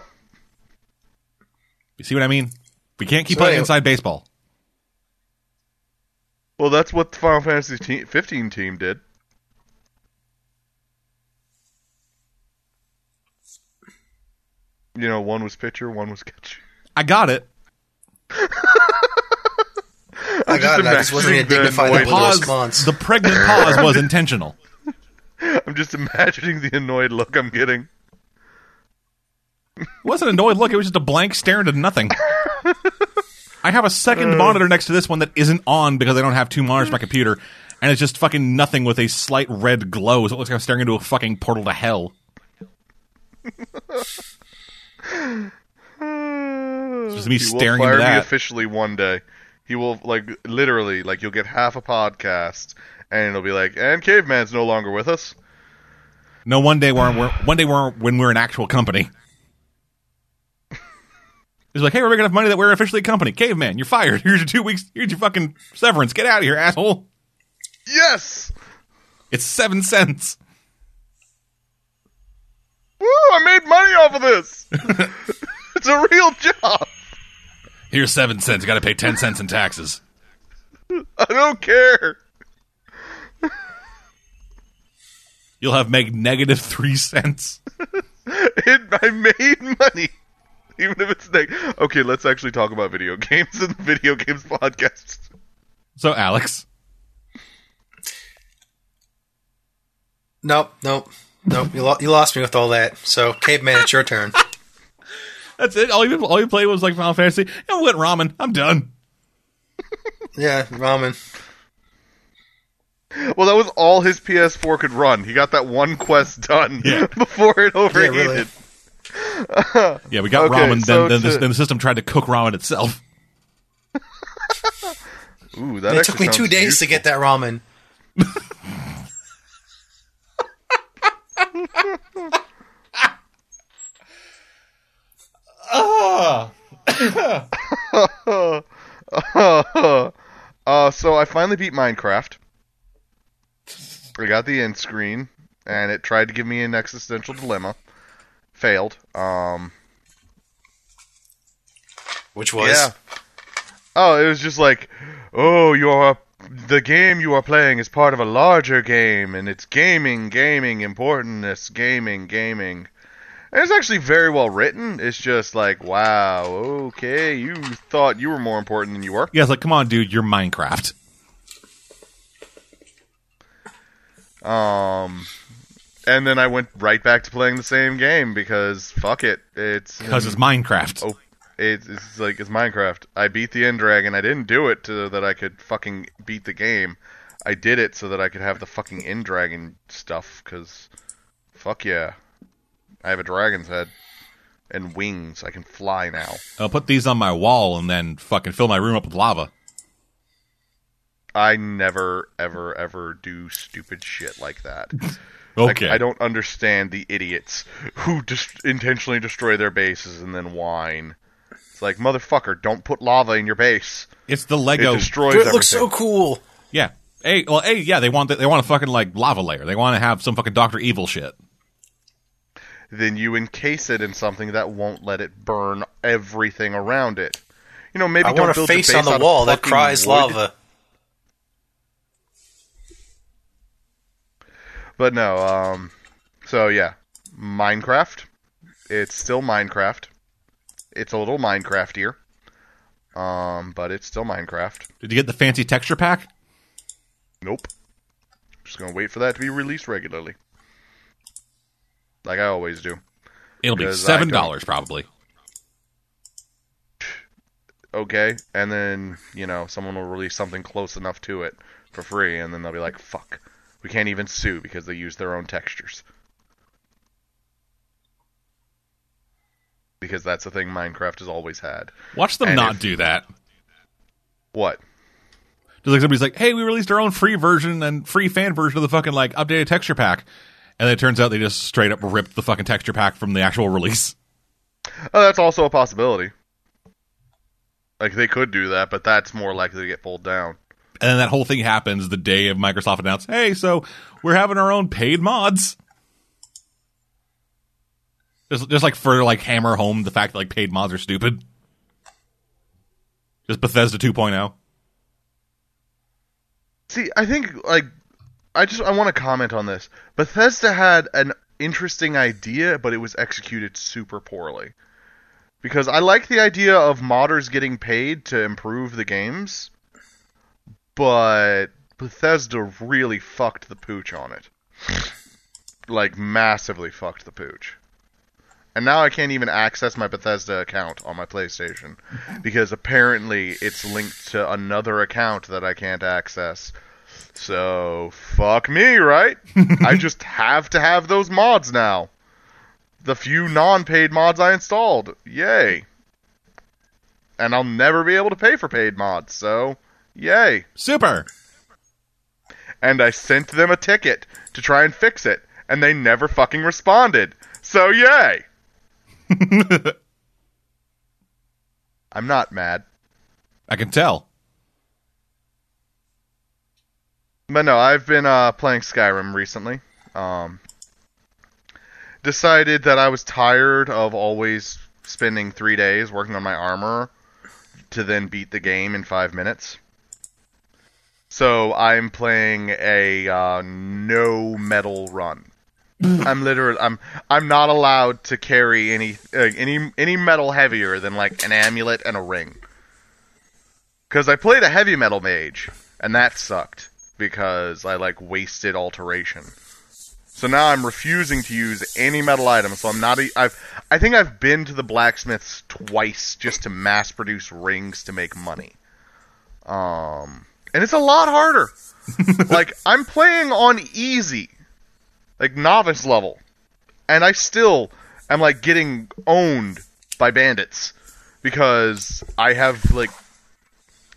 [SPEAKER 1] You see what I mean? We can't keep
[SPEAKER 2] So
[SPEAKER 1] playing
[SPEAKER 2] anyway-
[SPEAKER 1] inside baseball.
[SPEAKER 3] well, that's what the Final Fantasy te- 15 team did. You know, one was pitcher, one was catcher.
[SPEAKER 1] I got it.
[SPEAKER 2] I got it. I just wasn't
[SPEAKER 3] imagining
[SPEAKER 2] going to dignify
[SPEAKER 3] the
[SPEAKER 2] that with
[SPEAKER 1] Pause.
[SPEAKER 2] response.
[SPEAKER 1] The pregnant pause was intentional. *laughs*
[SPEAKER 3] I'm just imagining the annoyed look I'm getting.
[SPEAKER 1] It *laughs* wasn't an annoyed look. It was just a blank stare into nothing. *laughs* I have a second uh. monitor next to this one that isn't on because I don't have two monitors on my mm. computer, and it's just fucking nothing with a slight red glow. So it looks like I'm staring into a fucking portal to hell. It's *sighs* just me
[SPEAKER 3] He will
[SPEAKER 1] staring
[SPEAKER 3] fire
[SPEAKER 1] into
[SPEAKER 3] me officially one day. He will like literally like you'll get half a podcast and it'll be like, and Caveman's no longer with us.
[SPEAKER 1] No, one day we're, we're one day we're when we're an actual company. He's like, hey, we're making enough money that we're officially a company. Caveman, you're fired. *laughs* Here's your two weeks. Here's your fucking severance. Get out of here, asshole.
[SPEAKER 3] Yes.
[SPEAKER 1] It's seven cents.
[SPEAKER 3] Woo! I made money off of this. *laughs* it's a real job.
[SPEAKER 1] Here's seven cents. You got to pay ten cents in taxes.
[SPEAKER 3] I don't care.
[SPEAKER 1] You'll have made negative three cents. *laughs*
[SPEAKER 3] It, I made money. Even if it's neg- okay, let's actually talk about video games and the video games podcast.
[SPEAKER 1] So, Alex,
[SPEAKER 2] Nope, nope, nope. You, lo- you lost me with all that. So, caveman, it's your turn. *laughs*
[SPEAKER 1] that's it. All you all you played was like Final Fantasy. And what ramen? I'm done.
[SPEAKER 2] Yeah, ramen.
[SPEAKER 3] Well, that was all his PS4 could run. He got that one quest done
[SPEAKER 1] Yeah. *laughs*
[SPEAKER 3] before it
[SPEAKER 2] Yeah,
[SPEAKER 3] overheated.
[SPEAKER 2] really.
[SPEAKER 1] Yeah, we got
[SPEAKER 3] Okay,
[SPEAKER 1] ramen.
[SPEAKER 3] so
[SPEAKER 1] Then then, the, then the system tried to cook ramen itself.
[SPEAKER 3] Ooh, that
[SPEAKER 2] It took me two days
[SPEAKER 3] useful.
[SPEAKER 2] to get that ramen. *laughs*
[SPEAKER 3] uh, so I finally beat Minecraft. I got the end screen, and it tried to give me an existential dilemma. Failed. Um,
[SPEAKER 2] Which was
[SPEAKER 3] yeah. Oh, it was just like, oh, you are the game you are playing is part of a larger game, and it's gaming, gaming, importantness, gaming, gaming. And it's actually very well written. It's just like, wow, okay, you thought you were more important than you were.
[SPEAKER 1] Yeah, it's like, come on, dude, you're Minecraft.
[SPEAKER 3] Um, and then I went right back to playing the same game because fuck it, it's
[SPEAKER 1] Because it's Minecraft.
[SPEAKER 3] oh, it's, it's like it's Minecraft. I beat the end dragon. I didn't do it to that I could fucking beat the game. I did it so that I could have the fucking end dragon stuff. Cause fuck yeah, I have a dragon's head and wings. I can fly now.
[SPEAKER 1] I'll put these on my wall and then fucking fill my room up with lava.
[SPEAKER 3] I never, ever, ever do stupid shit like that. *laughs* Like,
[SPEAKER 1] Okay.
[SPEAKER 3] I don't understand the idiots who just intentionally destroy their bases and then whine. It's like, motherfucker, don't put lava in your base.
[SPEAKER 1] It's the
[SPEAKER 3] It
[SPEAKER 1] Lego.
[SPEAKER 3] destroys
[SPEAKER 2] It
[SPEAKER 3] everything.
[SPEAKER 2] looks so cool.
[SPEAKER 1] yeah. Hey, well, hey, yeah, they want the, they want a fucking like lava layer. They want to have some fucking Doctor Evil shit.
[SPEAKER 3] then you encase it in something that won't let it burn everything around it. You know, maybe
[SPEAKER 2] I
[SPEAKER 3] don't
[SPEAKER 2] want a
[SPEAKER 3] build your
[SPEAKER 2] face
[SPEAKER 3] base
[SPEAKER 2] on the wall that cries
[SPEAKER 3] wood.
[SPEAKER 2] lava.
[SPEAKER 3] But no, um, so yeah, Minecraft. It's still Minecraft. It's a little Minecraftier, um, but it's still Minecraft.
[SPEAKER 1] Did you get the fancy texture pack?
[SPEAKER 3] Nope. Just gonna wait for that to be released regularly, like I always do.
[SPEAKER 1] It'll be seven dollars probably.
[SPEAKER 3] Okay, and then you know someone will release something close enough to it for free, and then they'll be like, "Fuck, we can't even sue because they use their own textures." Because that's the thing Minecraft has always had.
[SPEAKER 1] Watch them
[SPEAKER 3] And
[SPEAKER 1] not
[SPEAKER 3] if-
[SPEAKER 1] do that.
[SPEAKER 3] What?
[SPEAKER 1] Just like somebody's like, "Hey, we released our own free version and free fan version of the fucking like updated texture pack," and then it turns out they just straight up ripped the fucking texture pack from the actual release.
[SPEAKER 3] Oh, that's also a possibility. Like they could do that, but that's more likely to get pulled down.
[SPEAKER 1] And then that whole thing happens the day of Microsoft announced, "Hey, so we're having our own paid mods." Just, just like for like hammer home the fact that like paid mods are stupid. Just Bethesda oh. 2.0.
[SPEAKER 3] See, I think like I just I want to comment on this. Bethesda had an interesting idea, but it was executed super poorly. Because I like the idea of modders getting paid to improve the games, but Bethesda really fucked the pooch on it. Like massively fucked the pooch. And now I can't even access my Bethesda account on my PlayStation because apparently it's linked to another account that I can't access. So, fuck me, right? *laughs* I just have to have those mods now. The few non paid mods I installed. Yay. And I'll never be able to pay for paid mods, so yay.
[SPEAKER 1] Super.
[SPEAKER 3] And I sent them a ticket to try and fix it, and they never fucking responded. So yay. *laughs* I'm not mad.
[SPEAKER 1] I can tell.
[SPEAKER 3] But no, I've been uh, playing Skyrim recently. Um, decided that I was tired of always spending three days working on my armor to then beat the game in five minutes. So I'm playing a uh, no metal run. I'm literally I'm I'm not allowed to carry any uh, any any metal heavier than like an amulet and a ring. Cuz I played a heavy metal mage and that sucked because I like wasted alteration. So now I'm refusing to use any metal items. So I'm not. e- I've. I think I've been to the blacksmiths twice just to mass produce rings to make money. Um, and it's a lot harder. *laughs* like I'm playing on easy, like novice level, and I still am like getting owned by bandits because I have like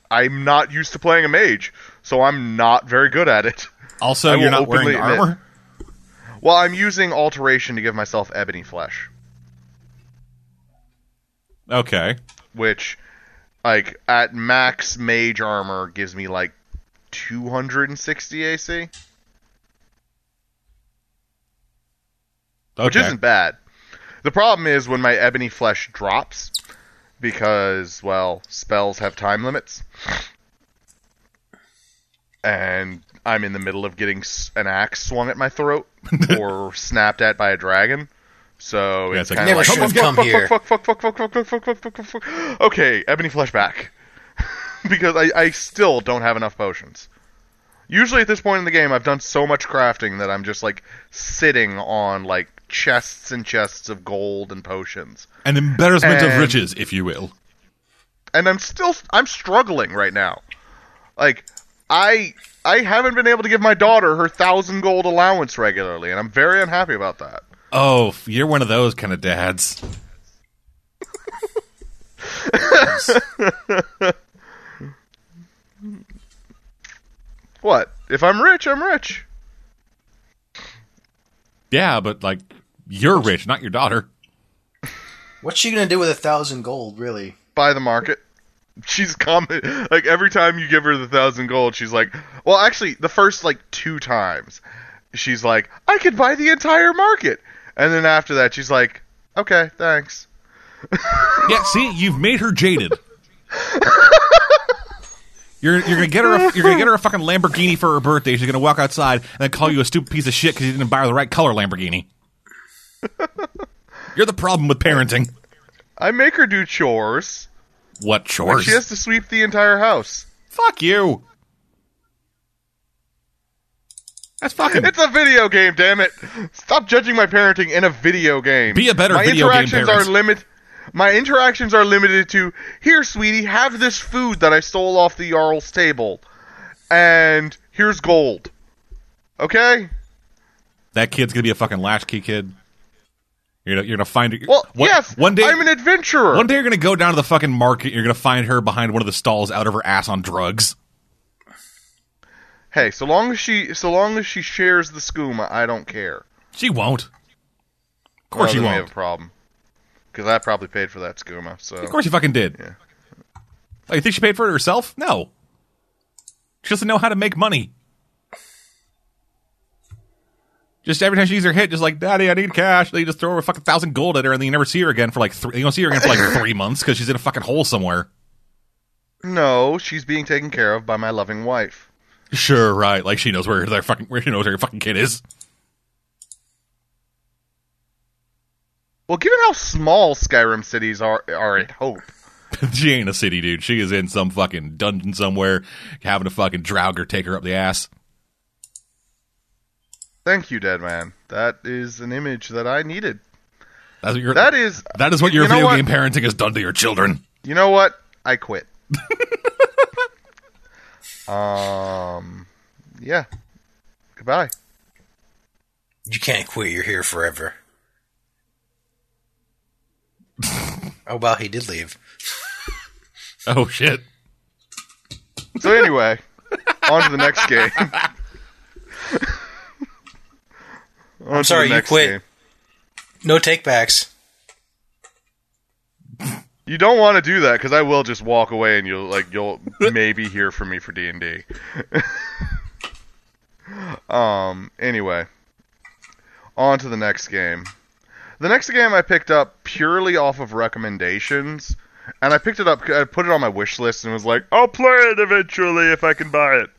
[SPEAKER 3] I'm not used to playing a mage, so I'm not very good at it.
[SPEAKER 1] Also, you're not wearing
[SPEAKER 3] admit-
[SPEAKER 1] armor.
[SPEAKER 3] Well, I'm using alteration to give myself ebony flesh,
[SPEAKER 1] Okay.
[SPEAKER 3] which, like, at max mage armor gives me like 260 AC,
[SPEAKER 1] Okay.
[SPEAKER 3] which isn't bad. The problem is when my ebony flesh drops, because, well, spells have time limits. And I'm in the middle of getting an axe swung at my throat *laughs* or snapped at by a dragon. So
[SPEAKER 1] yeah,
[SPEAKER 3] it's,
[SPEAKER 1] like
[SPEAKER 2] never should have come here.
[SPEAKER 3] Okay, Ebony flashback. because I, I still don't have enough potions. Usually at this point in the game, I've done so much crafting that I'm just like sitting on like chests and chests of gold and potions.
[SPEAKER 1] An embarrassment
[SPEAKER 3] and, of
[SPEAKER 1] riches, if you will.
[SPEAKER 3] And I'm still I'm struggling right now. Like I I haven't been able to give my daughter her thousand gold allowance regularly, and I'm very unhappy about that.
[SPEAKER 1] Oh, you're one of those kind of dads.
[SPEAKER 3] What? If I'm rich, I'm rich.
[SPEAKER 1] Yeah, but like you're rich, not your daughter.
[SPEAKER 2] What's she gonna do with a thousand gold, really?
[SPEAKER 3] Buy the market. She's comment like every time you give her the thousand gold, she's like, well, actually, the first like two times, she's like, I could buy the entire market, and then after that, she's like, okay, thanks.
[SPEAKER 1] Yeah, see, you've made her jaded. You're, you're gonna get her a, you're gonna get her a fucking Lamborghini for her birthday. She's gonna walk outside and then call you a stupid piece of shit because you didn't buy her the right color Lamborghini. *laughs* You're the problem with parenting.
[SPEAKER 3] I make her do chores.
[SPEAKER 1] What chores?
[SPEAKER 3] She has to sweep the entire house.
[SPEAKER 1] Fuck you. That's fucking.
[SPEAKER 3] It's a video game, damn it! Stop judging my parenting in a video game.
[SPEAKER 1] Be a better
[SPEAKER 3] my
[SPEAKER 1] video game
[SPEAKER 3] interactions
[SPEAKER 1] parent.
[SPEAKER 3] are limit. My interactions are limited to here, sweetie, have this food that I stole off the Jarl's table, and here's gold. Okay.
[SPEAKER 1] that kid's gonna be a fucking latchkey kid. You're gonna, you're gonna find her.
[SPEAKER 3] Well,
[SPEAKER 1] one,
[SPEAKER 3] yes.
[SPEAKER 1] One day,
[SPEAKER 3] I'm an adventurer.
[SPEAKER 1] one day you're gonna go down to the fucking market. You're gonna find her behind one of the stalls, out of her ass on drugs.
[SPEAKER 3] Hey, so long as she, so long as she shares the skooma, I don't care.
[SPEAKER 1] She won't. Of course
[SPEAKER 3] Well,
[SPEAKER 1] she won't.
[SPEAKER 3] have a problem. Because I probably paid for that skooma. So
[SPEAKER 1] Of course she fucking did.
[SPEAKER 3] Yeah.
[SPEAKER 1] Oh, you think she paid for it herself? No. She doesn't know how to make money. Just every time she sees her hit, just like, Daddy, I need cash. They just throw a fucking thousand gold at her, and then you never see her again for like three. You don't see her again for like *coughs* three months because she's in a fucking hole somewhere.
[SPEAKER 3] no, she's being taken care of by my loving wife.
[SPEAKER 1] Sure, right? Like she knows where their fucking where she knows where her fucking kid is.
[SPEAKER 3] Well, given how small Skyrim cities are, are at Hope, *laughs*
[SPEAKER 1] she ain't a city dude. She is in some fucking dungeon somewhere, having a fucking Draugr take her up the ass.
[SPEAKER 3] Thank you, Dead Man. That is an image that I needed.
[SPEAKER 1] That's what your
[SPEAKER 3] That is,
[SPEAKER 1] that is what your
[SPEAKER 3] you
[SPEAKER 1] video
[SPEAKER 3] what?
[SPEAKER 1] game parenting has done to your children.
[SPEAKER 3] you know what? I quit. *laughs* um, yeah. Goodbye.
[SPEAKER 2] You can't quit. You're here forever. *laughs* oh well, he did leave.
[SPEAKER 1] Oh shit.
[SPEAKER 3] So anyway, on to the next game. *laughs* On to
[SPEAKER 2] sorry, you
[SPEAKER 3] next
[SPEAKER 2] quit.
[SPEAKER 3] game.
[SPEAKER 2] No takebacks.
[SPEAKER 3] You don't want to do that because I will just walk away and you'll like you'll *laughs* maybe hear from me for D and D. *laughs* Um. Anyway, on to the next game. The next game I picked up purely off of recommendations, and I picked it up. I put it on my wish list and was like, "I'll play it eventually if I can buy it."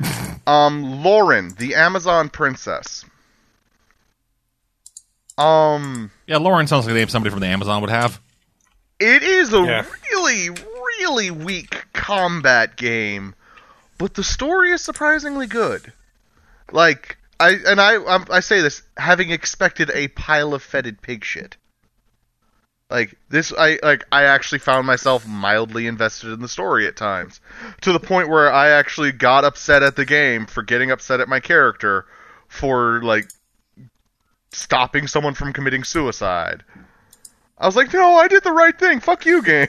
[SPEAKER 3] *laughs* um, Loren, the Amazon Princess. Um.
[SPEAKER 1] Yeah, Loren sounds like the name somebody from the Amazon would have.
[SPEAKER 3] It is a
[SPEAKER 2] Yeah.
[SPEAKER 3] really, really weak combat game, but the story is surprisingly good. Like I and I I'm, I say this having expected a pile of fetid pig shit. Like this, I like I actually found myself mildly invested in the story at times, to the point where I actually got upset at the game for getting upset at my character for like stopping someone from committing suicide. I was like, no, I did the right thing. Fuck you, game.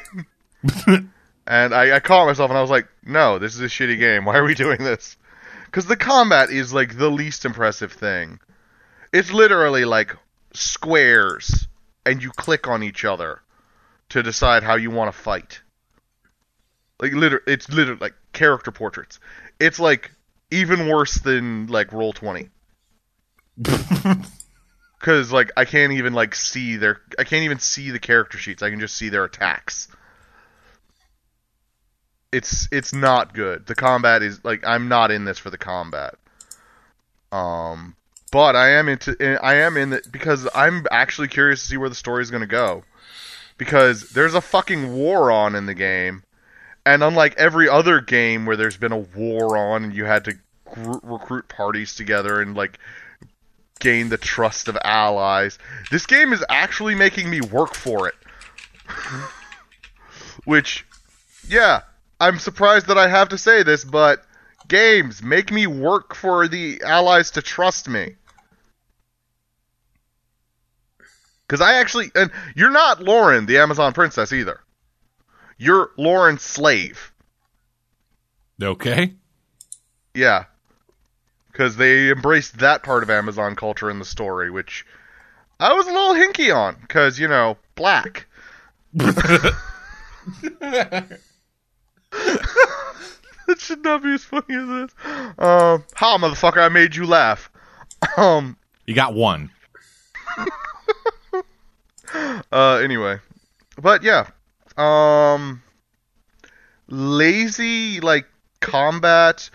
[SPEAKER 3] *laughs* and I, I caught myself and I was like, no, this is a shitty game. Why are we doing this? Because the combat is like the least impressive thing. It's literally like squares, and you click on each other to decide how you want to fight. Like liter, it's literally like character portraits. It's like even worse than like Roll20. *laughs* Because like I can't even like see their I can't even see the character sheets. I can just see their attacks. It's it's not good. The combat is like I'm not in this for the combat. Um, but I am into I am in it because I'm actually curious to see where the story is going to go. Because there's a fucking war on in the game, and unlike every other game where there's been a war on and you had to recruit parties together and like gain the trust of allies. This game is actually making me work for it. *laughs* Which, yeah, I'm surprised that I have to say this, but games. Make me work for the allies to trust me. Because I actually, and you're not Loren, the Amazon princess either. You're Loren's slave.
[SPEAKER 1] Okay.
[SPEAKER 3] Yeah. Because they embraced that part of Amazon culture in the story, which I was a little hinky on. Because, you know, black. *laughs* That should not be as funny as this. Um, how, motherfucker, I made you laugh. Um,
[SPEAKER 1] You got one. *laughs*
[SPEAKER 3] uh, anyway. But yeah. Um, lazy, like, combat,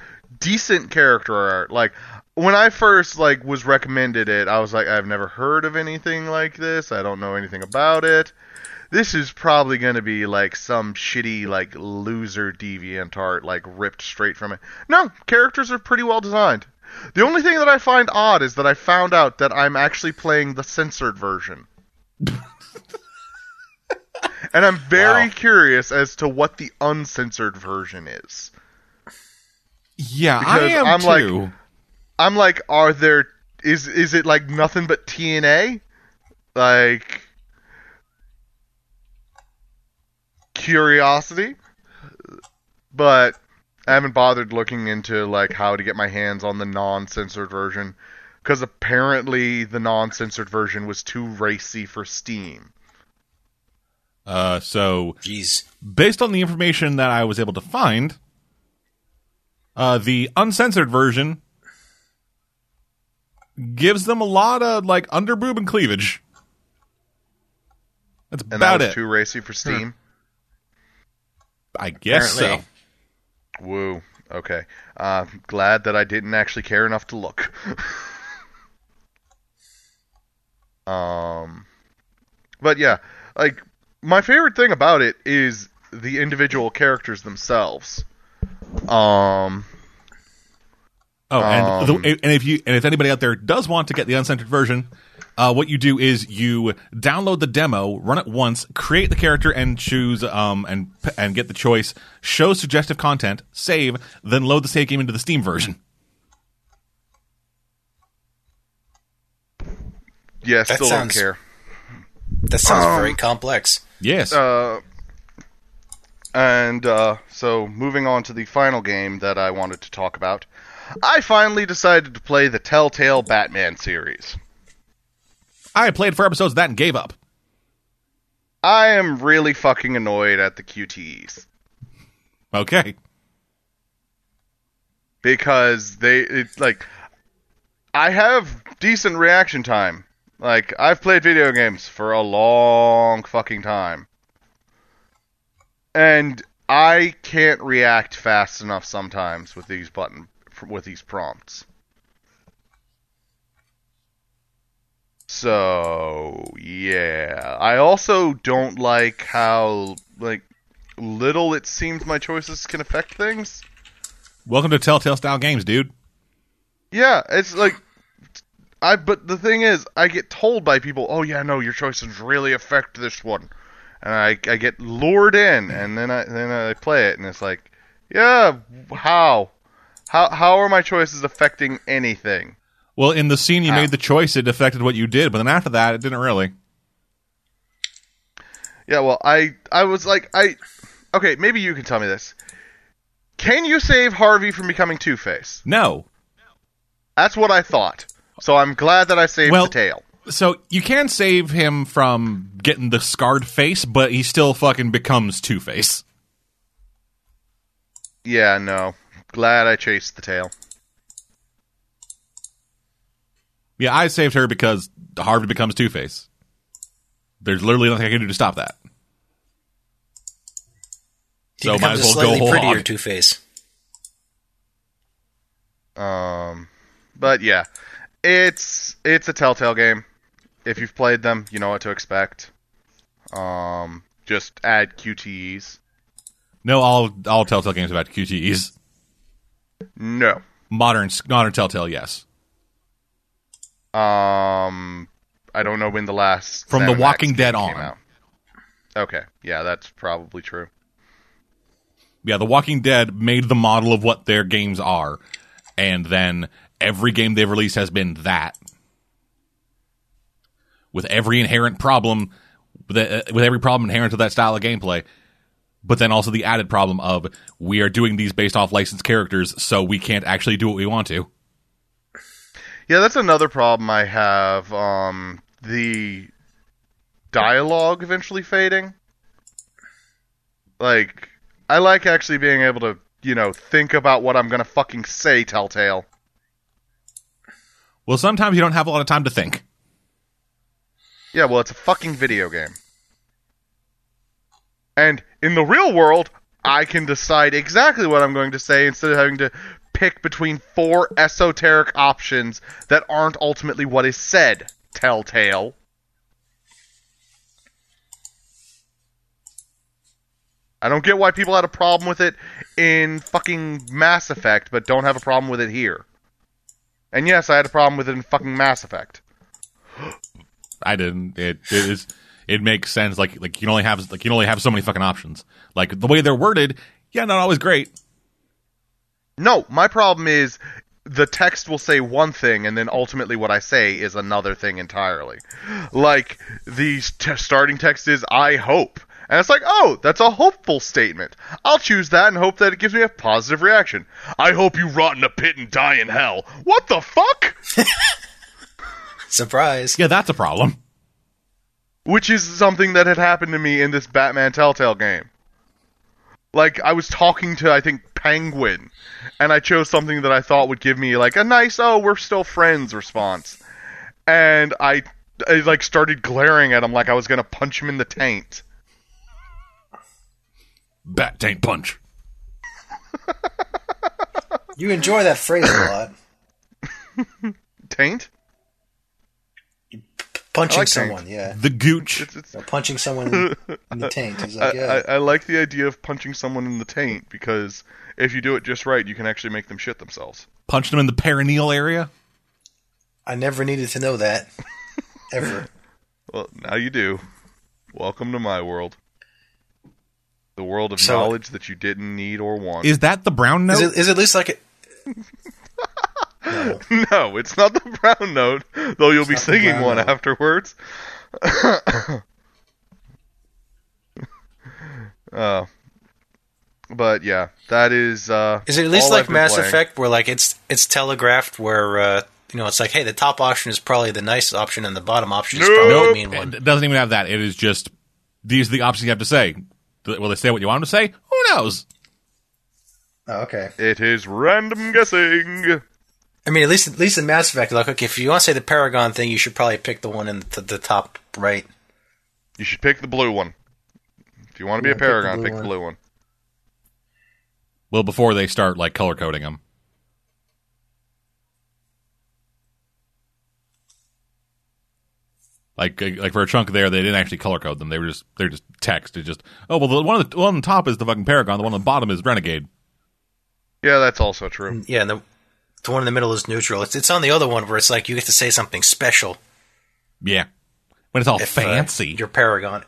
[SPEAKER 3] decent character art. Like, when I first, like, was recommended it, I was like, I've never heard of anything like this. I don't know anything about it. This is probably going to be like some shitty, like, loser DeviantArt, like, ripped straight from it. No, characters are pretty well designed. The only thing that I find odd is that I found out that I'm actually playing the censored version. *laughs* and I'm very
[SPEAKER 2] Wow.
[SPEAKER 3] curious as to what the uncensored version is.
[SPEAKER 1] Yeah,
[SPEAKER 3] Because
[SPEAKER 1] I am
[SPEAKER 3] I'm like-
[SPEAKER 1] too.
[SPEAKER 3] I'm like, are there is is it like nothing but TNA? Like curiosity? But I haven't bothered looking into like how to get my hands on the non-censored version cuz apparently the non-censored version was too racy for Steam.
[SPEAKER 1] Uh, so
[SPEAKER 2] Jeez.
[SPEAKER 1] based on the information that I was able to find, uh, the uncensored version gives them a lot of like underboob and cleavage. That's
[SPEAKER 3] And
[SPEAKER 1] about
[SPEAKER 3] that was
[SPEAKER 1] it.
[SPEAKER 3] too racy for Steam.
[SPEAKER 1] I guess so.
[SPEAKER 2] Apparently.
[SPEAKER 3] Woo. Okay. Uh, glad that I didn't actually care enough to look. *laughs* um, but yeah, like my favorite thing about it is the individual characters themselves. Um,
[SPEAKER 1] Oh, and
[SPEAKER 3] Um,
[SPEAKER 1] the, and if you and if anybody out there does want to get the uncensored version, uh, what you do is you download the demo, run it once, create the character, and choose um and and get the choice show suggestive content, save, then load the save game into the Steam version.
[SPEAKER 3] yeah,
[SPEAKER 2] That
[SPEAKER 3] still
[SPEAKER 2] sounds-
[SPEAKER 3] don't care.
[SPEAKER 2] That sounds
[SPEAKER 3] Um,
[SPEAKER 2] very complex.
[SPEAKER 1] Yes.
[SPEAKER 3] Uh, and uh, so moving on to the final game that I wanted to talk about, I finally decided to play the Telltale Batman series.
[SPEAKER 1] I played four episodes of that and gave up.
[SPEAKER 3] I am really fucking annoyed at the QTEs
[SPEAKER 1] Okay.
[SPEAKER 3] because they it's like I have decent reaction time. Like I've played video games for a long fucking time. And I can't react fast enough sometimes with these button with these prompts. So, yeah. I also don't like how like little it seems my choices can affect things.
[SPEAKER 1] Welcome to Telltale style games, dude.
[SPEAKER 3] Yeah, it's like I but the thing is, I get told by people, "Oh yeah, no, your choices really affect this one." And I I get lured in and then I then I play it and it's like, "Yeah, how? How how are my choices affecting anything?"
[SPEAKER 1] Well, in the scene you made the choice, it affected what you did, but then after that, it didn't really.
[SPEAKER 3] Yeah, well, I I was like I Okay, maybe you can tell me this. Can you save Harvey from becoming Two-Face?
[SPEAKER 1] No.
[SPEAKER 3] That's what I thought. So I'm glad that I saved
[SPEAKER 1] Well-
[SPEAKER 3] the tail.
[SPEAKER 1] So you can save him from getting the scarred face, but he still fucking becomes Two Face.
[SPEAKER 3] Yeah, no. Glad I chased the tail.
[SPEAKER 1] Yeah, I saved her because Harvey becomes Two Face. There's literally nothing I can do to stop that.
[SPEAKER 2] He
[SPEAKER 1] So might
[SPEAKER 2] becomes
[SPEAKER 1] as
[SPEAKER 2] a
[SPEAKER 1] well go whole
[SPEAKER 2] prettier
[SPEAKER 1] hog.
[SPEAKER 2] Two Face.
[SPEAKER 3] Um, but yeah, it's it's a Telltale game. If you've played them, you know what to expect. Um, just add QTEs.
[SPEAKER 1] No, all all Telltale games about QTEs.
[SPEAKER 3] No.
[SPEAKER 1] Modern modern Telltale, yes.
[SPEAKER 3] Um, I don't know when the last
[SPEAKER 1] From The Walking Dead on.
[SPEAKER 3] out. Okay, yeah, that's probably true.
[SPEAKER 1] Yeah, The Walking Dead made the model of what their games are, and then every game they've released has been that, with every inherent problem, with, uh, every problem inherent to that style of gameplay. But then also the added problem of we are doing these based off licensed characters, so we can't actually do what we want to.
[SPEAKER 3] Yeah, that's another problem I have. Um, the dialogue eventually fading. Like, I like actually being able to, you know, think about what I'm gonna fucking say, Telltale.
[SPEAKER 1] Well, sometimes you don't have a lot of time to think.
[SPEAKER 3] Yeah, well, it's a fucking video game. And in the real world, I can decide exactly what I'm going to say instead of having to pick between four esoteric options that aren't ultimately what is said, Telltale. I don't get why people had a problem with it in fucking Mass Effect, but don't have a problem with it here. And yes, I had a problem with it in fucking Mass Effect.
[SPEAKER 1] I didn't. It, it is. It makes sense. Like like you can only have like you can only have so many fucking options. Like the way they're worded, yeah, not always great.
[SPEAKER 3] No, my problem is the text will say one thing and then ultimately what I say is another thing entirely. Like the t- starting text is I hope. And it's like, "Oh, that's a hopeful statement. I'll choose that and hope that it gives me a positive reaction. I hope you rot in a pit and die in hell." What the fuck? *laughs*
[SPEAKER 2] Surprise.
[SPEAKER 1] Yeah, that's a problem.
[SPEAKER 3] Which is something that had happened to me in this Batman Telltale game. Like I was talking to I think Penguin, and I chose something that I thought would give me like a nice "oh we're still friends" response, and I, I like started glaring at him like I was gonna punch him in the taint.
[SPEAKER 1] Bat taint punch.
[SPEAKER 2] You enjoy that phrase a lot. *laughs*
[SPEAKER 3] Taint?
[SPEAKER 2] Punching
[SPEAKER 3] like
[SPEAKER 2] someone,
[SPEAKER 3] taint.
[SPEAKER 2] yeah.
[SPEAKER 1] The gooch.
[SPEAKER 3] It's, it's,
[SPEAKER 2] No, punching someone in, in *laughs* the taint. He's
[SPEAKER 3] I,
[SPEAKER 2] like, yeah.
[SPEAKER 3] I, I like the idea of punching someone in the taint because if you do it just right, you can actually make them shit themselves.
[SPEAKER 1] Punch them in the perineal area.
[SPEAKER 2] I never needed to know that. *laughs* Ever.
[SPEAKER 3] Well, now you do. Welcome to my world. The world of
[SPEAKER 2] So-
[SPEAKER 3] knowledge that you didn't need or want.
[SPEAKER 1] Is that the brown note?
[SPEAKER 2] Is it, is it at least like a. No. *laughs*
[SPEAKER 3] No, it's not the brown note, though you'll be singing one
[SPEAKER 2] note.
[SPEAKER 3] afterwards. *laughs* uh, but yeah, that is. Uh,
[SPEAKER 2] Is it at least like Mass
[SPEAKER 3] playing.
[SPEAKER 2] Effect, where like it's it's telegraphed, where uh, you know it's like, hey, the top option is probably the nice option, and the bottom option is probably the mean one.
[SPEAKER 1] It doesn't even have that. It is just these are the options you have to say. Will they say what you want them to say? Who knows?
[SPEAKER 2] Oh, okay.
[SPEAKER 3] It is random guessing.
[SPEAKER 2] I mean, at least at least in Mass Effect, like, okay, if you want to say the Paragon thing, you should probably pick the one in the, the top right.
[SPEAKER 3] You should pick the blue one. If you want to be
[SPEAKER 2] Yeah,
[SPEAKER 3] a
[SPEAKER 2] pick the
[SPEAKER 3] paragon,
[SPEAKER 2] blue
[SPEAKER 3] pick the blue one.
[SPEAKER 1] Well, before they start like color coding them. Like, uh, like for a chunk there, they didn't actually color code them. They were just they're just text. It's just oh well, the one, on the one on the top is the fucking Paragon. The one on the bottom is Renegade.
[SPEAKER 3] Yeah, that's also true.
[SPEAKER 2] Yeah, and the the one in the middle is neutral. It's it's on the other one where it's like you get to say something special.
[SPEAKER 1] Yeah, when it's all
[SPEAKER 2] If, uh,
[SPEAKER 1] fancy.
[SPEAKER 2] you're Paragon.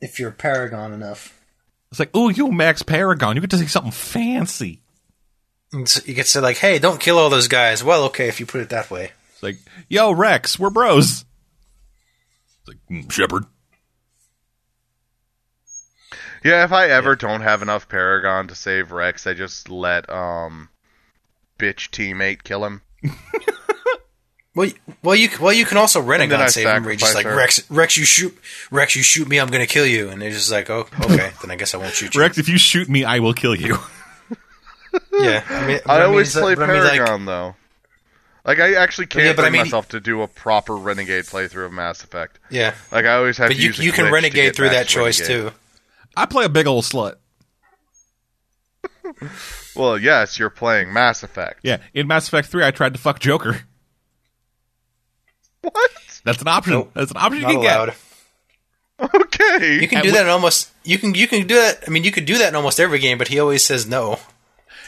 [SPEAKER 2] If you're Paragon enough,
[SPEAKER 1] it's like oh, you Max Paragon. You get to say something fancy.
[SPEAKER 2] And so you get to say like, hey, don't kill all those guys. Well, okay, if you put it that way.
[SPEAKER 1] It's like yo Wrex, we're bros. It's like mm, Shepard.
[SPEAKER 3] Yeah, if I ever don't have enough paragon to save Wrex, I just let um bitch teammate kill him. *laughs*
[SPEAKER 2] Well, you- well, you well you can also
[SPEAKER 3] then I
[SPEAKER 2] Renegon save him. Where you're just like
[SPEAKER 3] her.
[SPEAKER 2] Wrex, Wrex, you shoot, Wrex, you shoot me, I'm gonna kill you, and they're just like, oh, okay, *laughs* then I guess I won't shoot you.
[SPEAKER 1] Wrex, if you shoot me, I will kill you. *laughs*
[SPEAKER 2] Yeah, I mean,
[SPEAKER 3] I always
[SPEAKER 2] is that-
[SPEAKER 3] play
[SPEAKER 2] but I mean, like-
[SPEAKER 3] though. Like I actually can't
[SPEAKER 2] Yeah, but I
[SPEAKER 3] bring
[SPEAKER 2] mean-
[SPEAKER 3] myself to do a proper renegade playthrough of Mass Effect.
[SPEAKER 2] yeah,
[SPEAKER 3] Like I always have
[SPEAKER 2] but
[SPEAKER 3] to
[SPEAKER 2] you
[SPEAKER 3] use a
[SPEAKER 2] you can renegade through that
[SPEAKER 3] to
[SPEAKER 2] choice
[SPEAKER 3] renegade.
[SPEAKER 2] too.
[SPEAKER 1] I play a big old slut.
[SPEAKER 3] Well, yes, you're playing Mass Effect.
[SPEAKER 1] Yeah, in Mass Effect 3, I tried to fuck Joker.
[SPEAKER 3] What?
[SPEAKER 1] That's an option.
[SPEAKER 2] Nope.
[SPEAKER 1] That's an option
[SPEAKER 2] Not
[SPEAKER 1] you can
[SPEAKER 2] allowed.
[SPEAKER 3] Okay.
[SPEAKER 2] You can do that in almost. You can you can do that. I mean, you could do that in almost every game, but he always says no.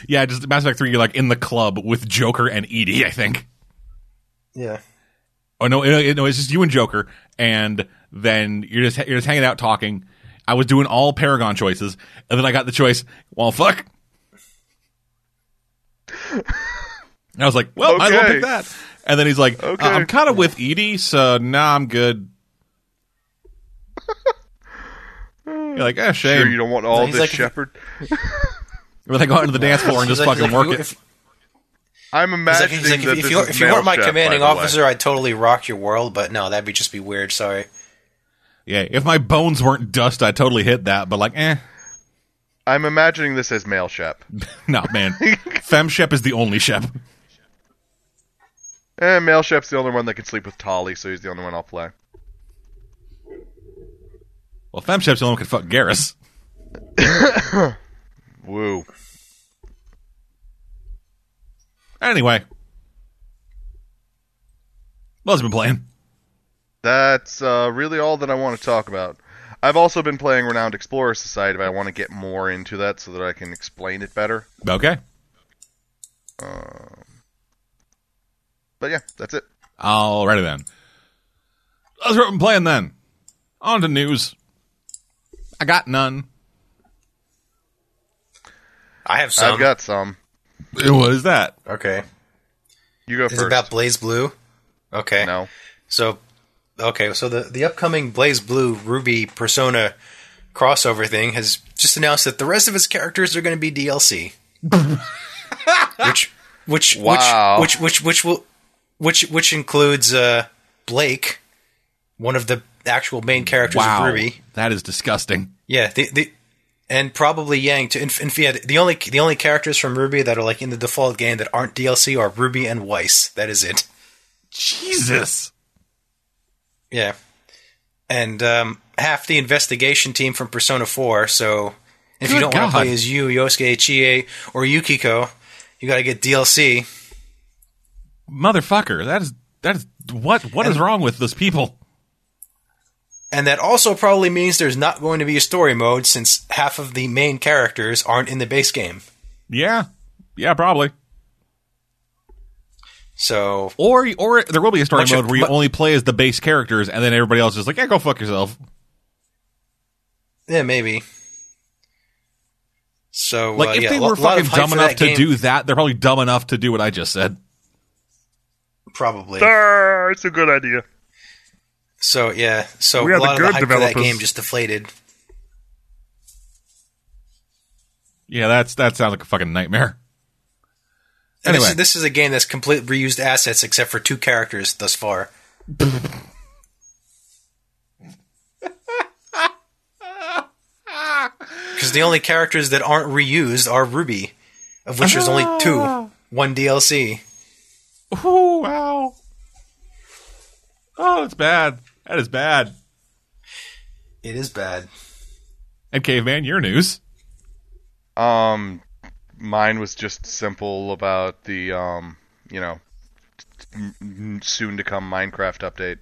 [SPEAKER 1] Yeah, just Mass Effect 3, you're like in the club with Joker and EDI, I think.
[SPEAKER 2] Yeah.
[SPEAKER 1] Oh no, no, no, it's just you and Joker, and then you're just you're just hanging out talking, I was doing all Paragon choices, and then I got the choice. Well, fuck. And I was like, well, might as well
[SPEAKER 3] Okay.
[SPEAKER 1] pick that. And then he's like,
[SPEAKER 3] Okay.
[SPEAKER 1] uh, I'm kind of with EDI, so nah, I'm good. *laughs* You're like, eh, shame.
[SPEAKER 3] Sure, you don't want all
[SPEAKER 2] He's
[SPEAKER 3] this
[SPEAKER 2] like-
[SPEAKER 3] Shepard. *laughs*
[SPEAKER 1] But they go out into the dance floor and just
[SPEAKER 2] like-
[SPEAKER 1] fucking
[SPEAKER 2] like,
[SPEAKER 1] work
[SPEAKER 2] if-
[SPEAKER 1] it.
[SPEAKER 2] if-
[SPEAKER 3] I'm
[SPEAKER 2] he's like-
[SPEAKER 3] imagining
[SPEAKER 2] he's like,
[SPEAKER 3] that
[SPEAKER 2] if,
[SPEAKER 3] this
[SPEAKER 2] you, if you weren't my
[SPEAKER 3] Chef,
[SPEAKER 2] commanding
[SPEAKER 3] by the way.
[SPEAKER 2] officer, I'd totally rock your world. But no, that'd be just be weird. Sorry.
[SPEAKER 1] Yeah, if my bones weren't dust, I'd totally hit that. But like, eh,
[SPEAKER 3] I'm imagining this as male Shep. *laughs*
[SPEAKER 1] no, man. Fem Shep is the only Shep.
[SPEAKER 3] Eh, male Shep's the only one that can sleep with Tali, so he's the only one I'll play.
[SPEAKER 1] Well, Fem Shep's the only one who can fuck Garrus. *coughs*
[SPEAKER 3] Woo.
[SPEAKER 1] Anyway. what's been playing?
[SPEAKER 3] That's uh, really all that I want to talk about. I've also been playing Renowned Explorer Society, but I want to get more into that so that I can explain it better.
[SPEAKER 1] Okay.
[SPEAKER 3] Um, But yeah, that's it.
[SPEAKER 1] Alrighty then. That's what I've been playing then. On to news. I got none.
[SPEAKER 2] I have some.
[SPEAKER 3] I've got some.
[SPEAKER 1] What is that?
[SPEAKER 2] okay.
[SPEAKER 3] You go
[SPEAKER 2] Is
[SPEAKER 3] first.
[SPEAKER 2] it about BlazBlue? Okay.
[SPEAKER 3] no.
[SPEAKER 2] So, okay, so the the upcoming Blaze Blue RWBY Persona crossover thing has just announced that the rest of its characters are going to be DLC. which which
[SPEAKER 3] Wow.
[SPEAKER 2] which which which which will which which includes uh, Blake, one of the actual main characters
[SPEAKER 1] Wow.
[SPEAKER 2] of RWBY.
[SPEAKER 1] That is disgusting.
[SPEAKER 2] Yeah, the the and probably Yang too. And, and yeah, the only the only characters from RWBY that are like in the default game that aren't DLC are Ruby and Weiss. That is it.
[SPEAKER 1] Jesus.
[SPEAKER 2] Yeah. And um, half the investigation team from Persona 4, so if you don't want to play as you, Yosuke, Chie, or Yukiko, you got to get DLC.
[SPEAKER 1] Motherfucker. That is that is what what is wrong with those people?
[SPEAKER 2] And that also probably means there's not going to be a story mode since half of the main characters aren't in the base game.
[SPEAKER 1] Yeah. Yeah, probably.
[SPEAKER 2] So,
[SPEAKER 1] Or or there will be a story mode
[SPEAKER 2] of-
[SPEAKER 1] where you
[SPEAKER 2] mu-
[SPEAKER 1] only play as the base characters and then everybody else is like, yeah, go fuck yourself.
[SPEAKER 2] yeah, maybe. So,
[SPEAKER 1] Like
[SPEAKER 2] uh,
[SPEAKER 1] if
[SPEAKER 2] yeah,
[SPEAKER 1] they were
[SPEAKER 2] lot
[SPEAKER 1] fucking dumb enough to
[SPEAKER 2] game,
[SPEAKER 1] do that, they're probably dumb enough to do what I just said.
[SPEAKER 2] Probably.
[SPEAKER 3] Ah, it's a good idea.
[SPEAKER 2] So, yeah. So,
[SPEAKER 3] We
[SPEAKER 2] a
[SPEAKER 3] are the
[SPEAKER 2] lot of the
[SPEAKER 3] good
[SPEAKER 2] hype for that game just deflated.
[SPEAKER 1] Yeah, that's that sounds like a fucking nightmare.
[SPEAKER 2] And
[SPEAKER 1] Anyway.
[SPEAKER 2] this, is, this is a game that's complete reused assets except for two characters thus far. *laughs* Because the only characters that aren't reused are RWBY, of which there's only two. One DLC.
[SPEAKER 1] Oh wow. Oh, that's bad. That is bad.
[SPEAKER 2] It is bad.
[SPEAKER 1] And caveman, your news.
[SPEAKER 3] Um, mine was just simple about the um, you know, soon to come Minecraft update.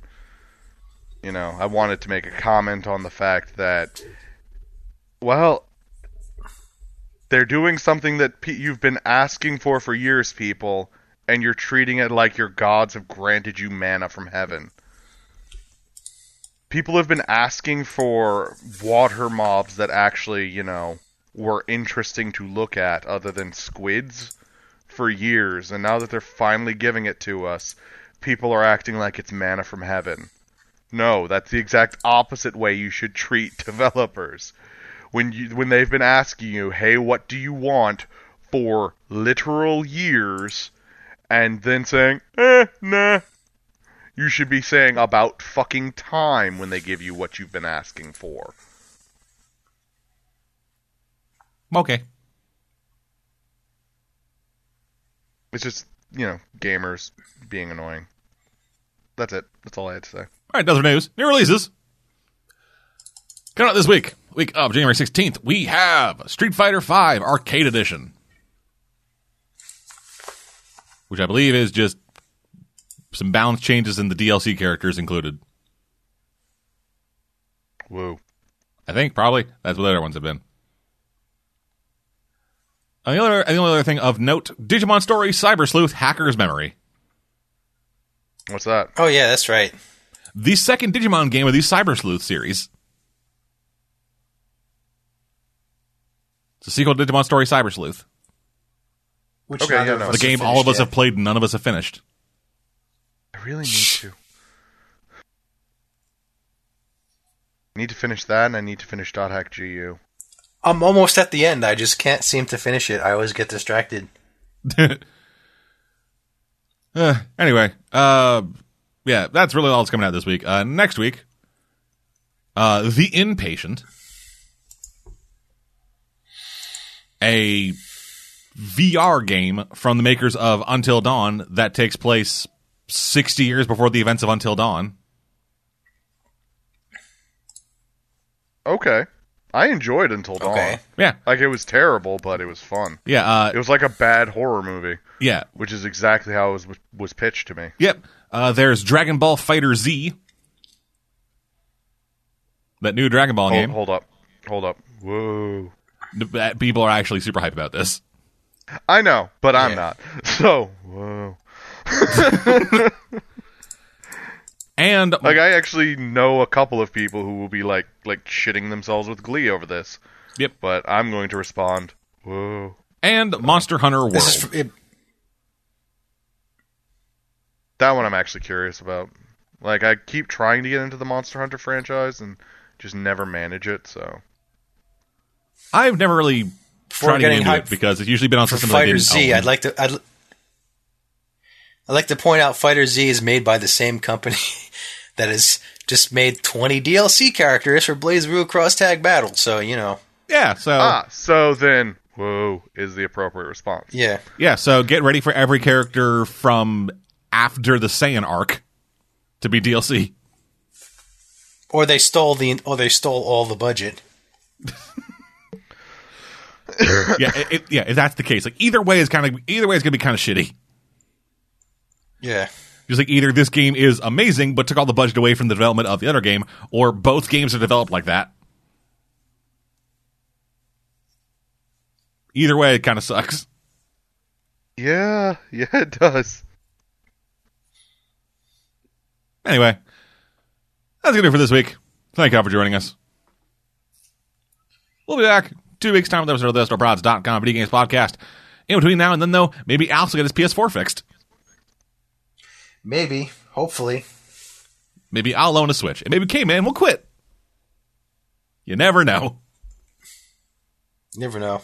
[SPEAKER 3] You know, I wanted to make a comment on the fact that, well, they're doing something that pe- you've been asking for for years, people, and you're treating it like your gods have granted you manna from heaven. People have been asking for water mobs that actually, you know, were interesting to look at other than squids for years, and now that they're finally giving it to us, people are acting like it's manna from heaven. No, that's the exact opposite way you should treat *laughs* developers. When you when they've been asking you, "Hey, what do you want?" for literal years and then saying, "Eh, nah." You should be saying about fucking time when they give you what you've been asking for.
[SPEAKER 1] Okay.
[SPEAKER 3] It's just, you know, gamers being annoying. That's it. That's all I had to say.
[SPEAKER 1] All right, other news. New releases. Coming out this week, week of January 16th, we have Street Fighter V Arcade Edition. Which I believe is just some balance changes in the DLC characters included.
[SPEAKER 3] Woo.
[SPEAKER 1] I think probably that's what the other ones have been. And the other, and the only other thing of note: Digimon Story Cyber Sleuth Hacker's Memory,
[SPEAKER 3] What's that?
[SPEAKER 2] Oh yeah, that's right.
[SPEAKER 1] the second Digimon game of the Cyber Sleuth series. It's a sequel to Digimon Story Cyber Sleuth.
[SPEAKER 2] Which
[SPEAKER 3] Okay, yeah, no.
[SPEAKER 1] The game all of us
[SPEAKER 2] yet.
[SPEAKER 1] have played and none of us have finished.
[SPEAKER 3] I really need to. I need to finish that, and I need to finish Dot Hack GU.
[SPEAKER 2] I'm almost at the end. I just can't seem to finish it. I always get distracted.
[SPEAKER 1] Uh, *laughs* anyway, uh, yeah, that's really all that's coming out this week. Uh, next week, uh, The Inpatient, a VR game from the makers of Until Dawn that takes place 60 years before the events of Until Dawn.
[SPEAKER 3] Okay. I enjoyed Until Dawn.
[SPEAKER 2] Okay.
[SPEAKER 1] Yeah,
[SPEAKER 3] Like, it was terrible, but it was fun.
[SPEAKER 1] yeah, uh,
[SPEAKER 3] It was like a bad horror movie,
[SPEAKER 1] yeah,
[SPEAKER 3] which is exactly how it was, was pitched to me.
[SPEAKER 1] yep. Uh, there's Dragon Ball FighterZ, that new Dragon Ball
[SPEAKER 3] Hold,
[SPEAKER 1] game.
[SPEAKER 3] hold up. Hold up. Whoa.
[SPEAKER 1] Uh, People are actually super hyped about this.
[SPEAKER 3] I know, but I'm
[SPEAKER 2] Yeah.
[SPEAKER 3] not. *laughs* So, whoa. *laughs* *laughs*
[SPEAKER 1] And
[SPEAKER 3] Like, I actually know a couple of people who will be, like, like shitting themselves with glee over this.
[SPEAKER 1] Yep.
[SPEAKER 3] But I'm going to respond, whoa.
[SPEAKER 1] and Monster Hunter World.
[SPEAKER 2] This is for, it,
[SPEAKER 3] That one I'm actually curious about. Like, I keep trying to get into the Monster Hunter franchise and just never manage it, so.
[SPEAKER 1] I've never really
[SPEAKER 2] before
[SPEAKER 1] tried to get into it because it's usually been on
[SPEAKER 2] for
[SPEAKER 1] systems I
[SPEAKER 2] Fighter
[SPEAKER 1] didn't
[SPEAKER 2] Z,
[SPEAKER 1] own.
[SPEAKER 2] I'd like to. I'd, I'd like to point out FighterZ is made by the same company *laughs* that has just made 20 DLC characters for BlazBlue Cross Tag Battle. So you know,
[SPEAKER 1] yeah, so
[SPEAKER 3] Ah, so then, whoa is the appropriate response.
[SPEAKER 2] yeah,
[SPEAKER 1] yeah, so get ready for every character from after the Saiyan arc to be DLC.
[SPEAKER 2] or they stole the, or they stole all the budget. *laughs*
[SPEAKER 1] yeah, it, it- yeah, if that's the case, like either way is kind of either way is gonna be kind of shitty.
[SPEAKER 2] Yeah,
[SPEAKER 1] Just like either this game is amazing but took all the budget away from the development of the other game, or both games are developed like that. Either way, it kind of sucks.
[SPEAKER 3] Yeah, *laughs* yeah, it does.
[SPEAKER 1] Anyway, that's gonna do it for this week. Thank you all for joining us. We'll be back two weeks' time with episode of the StarProds.com video games podcast. In between now and then, though, maybe Alex will get his PS4 fixed.
[SPEAKER 2] Maybe, hopefully.
[SPEAKER 1] Maybe I'll own a Switch. And maybe K-Man will quit. You never know.
[SPEAKER 2] Never know.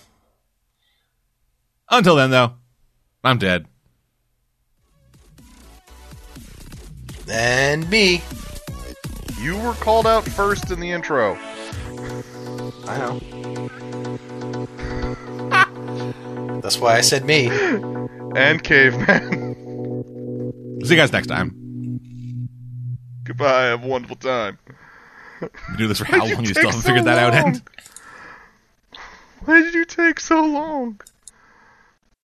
[SPEAKER 1] Until then, though, I'm dead.
[SPEAKER 2] And me,
[SPEAKER 3] You were called out first in the intro.
[SPEAKER 2] I know. *laughs* That's why I said me.
[SPEAKER 3] And Caveman.
[SPEAKER 1] See you guys next time.
[SPEAKER 3] Goodbye, have a wonderful time.
[SPEAKER 1] We do this for how
[SPEAKER 3] Why'd you
[SPEAKER 1] long? You still haven't
[SPEAKER 3] so
[SPEAKER 1] figured that out,
[SPEAKER 3] long?
[SPEAKER 1] End?
[SPEAKER 3] Why did you take so long?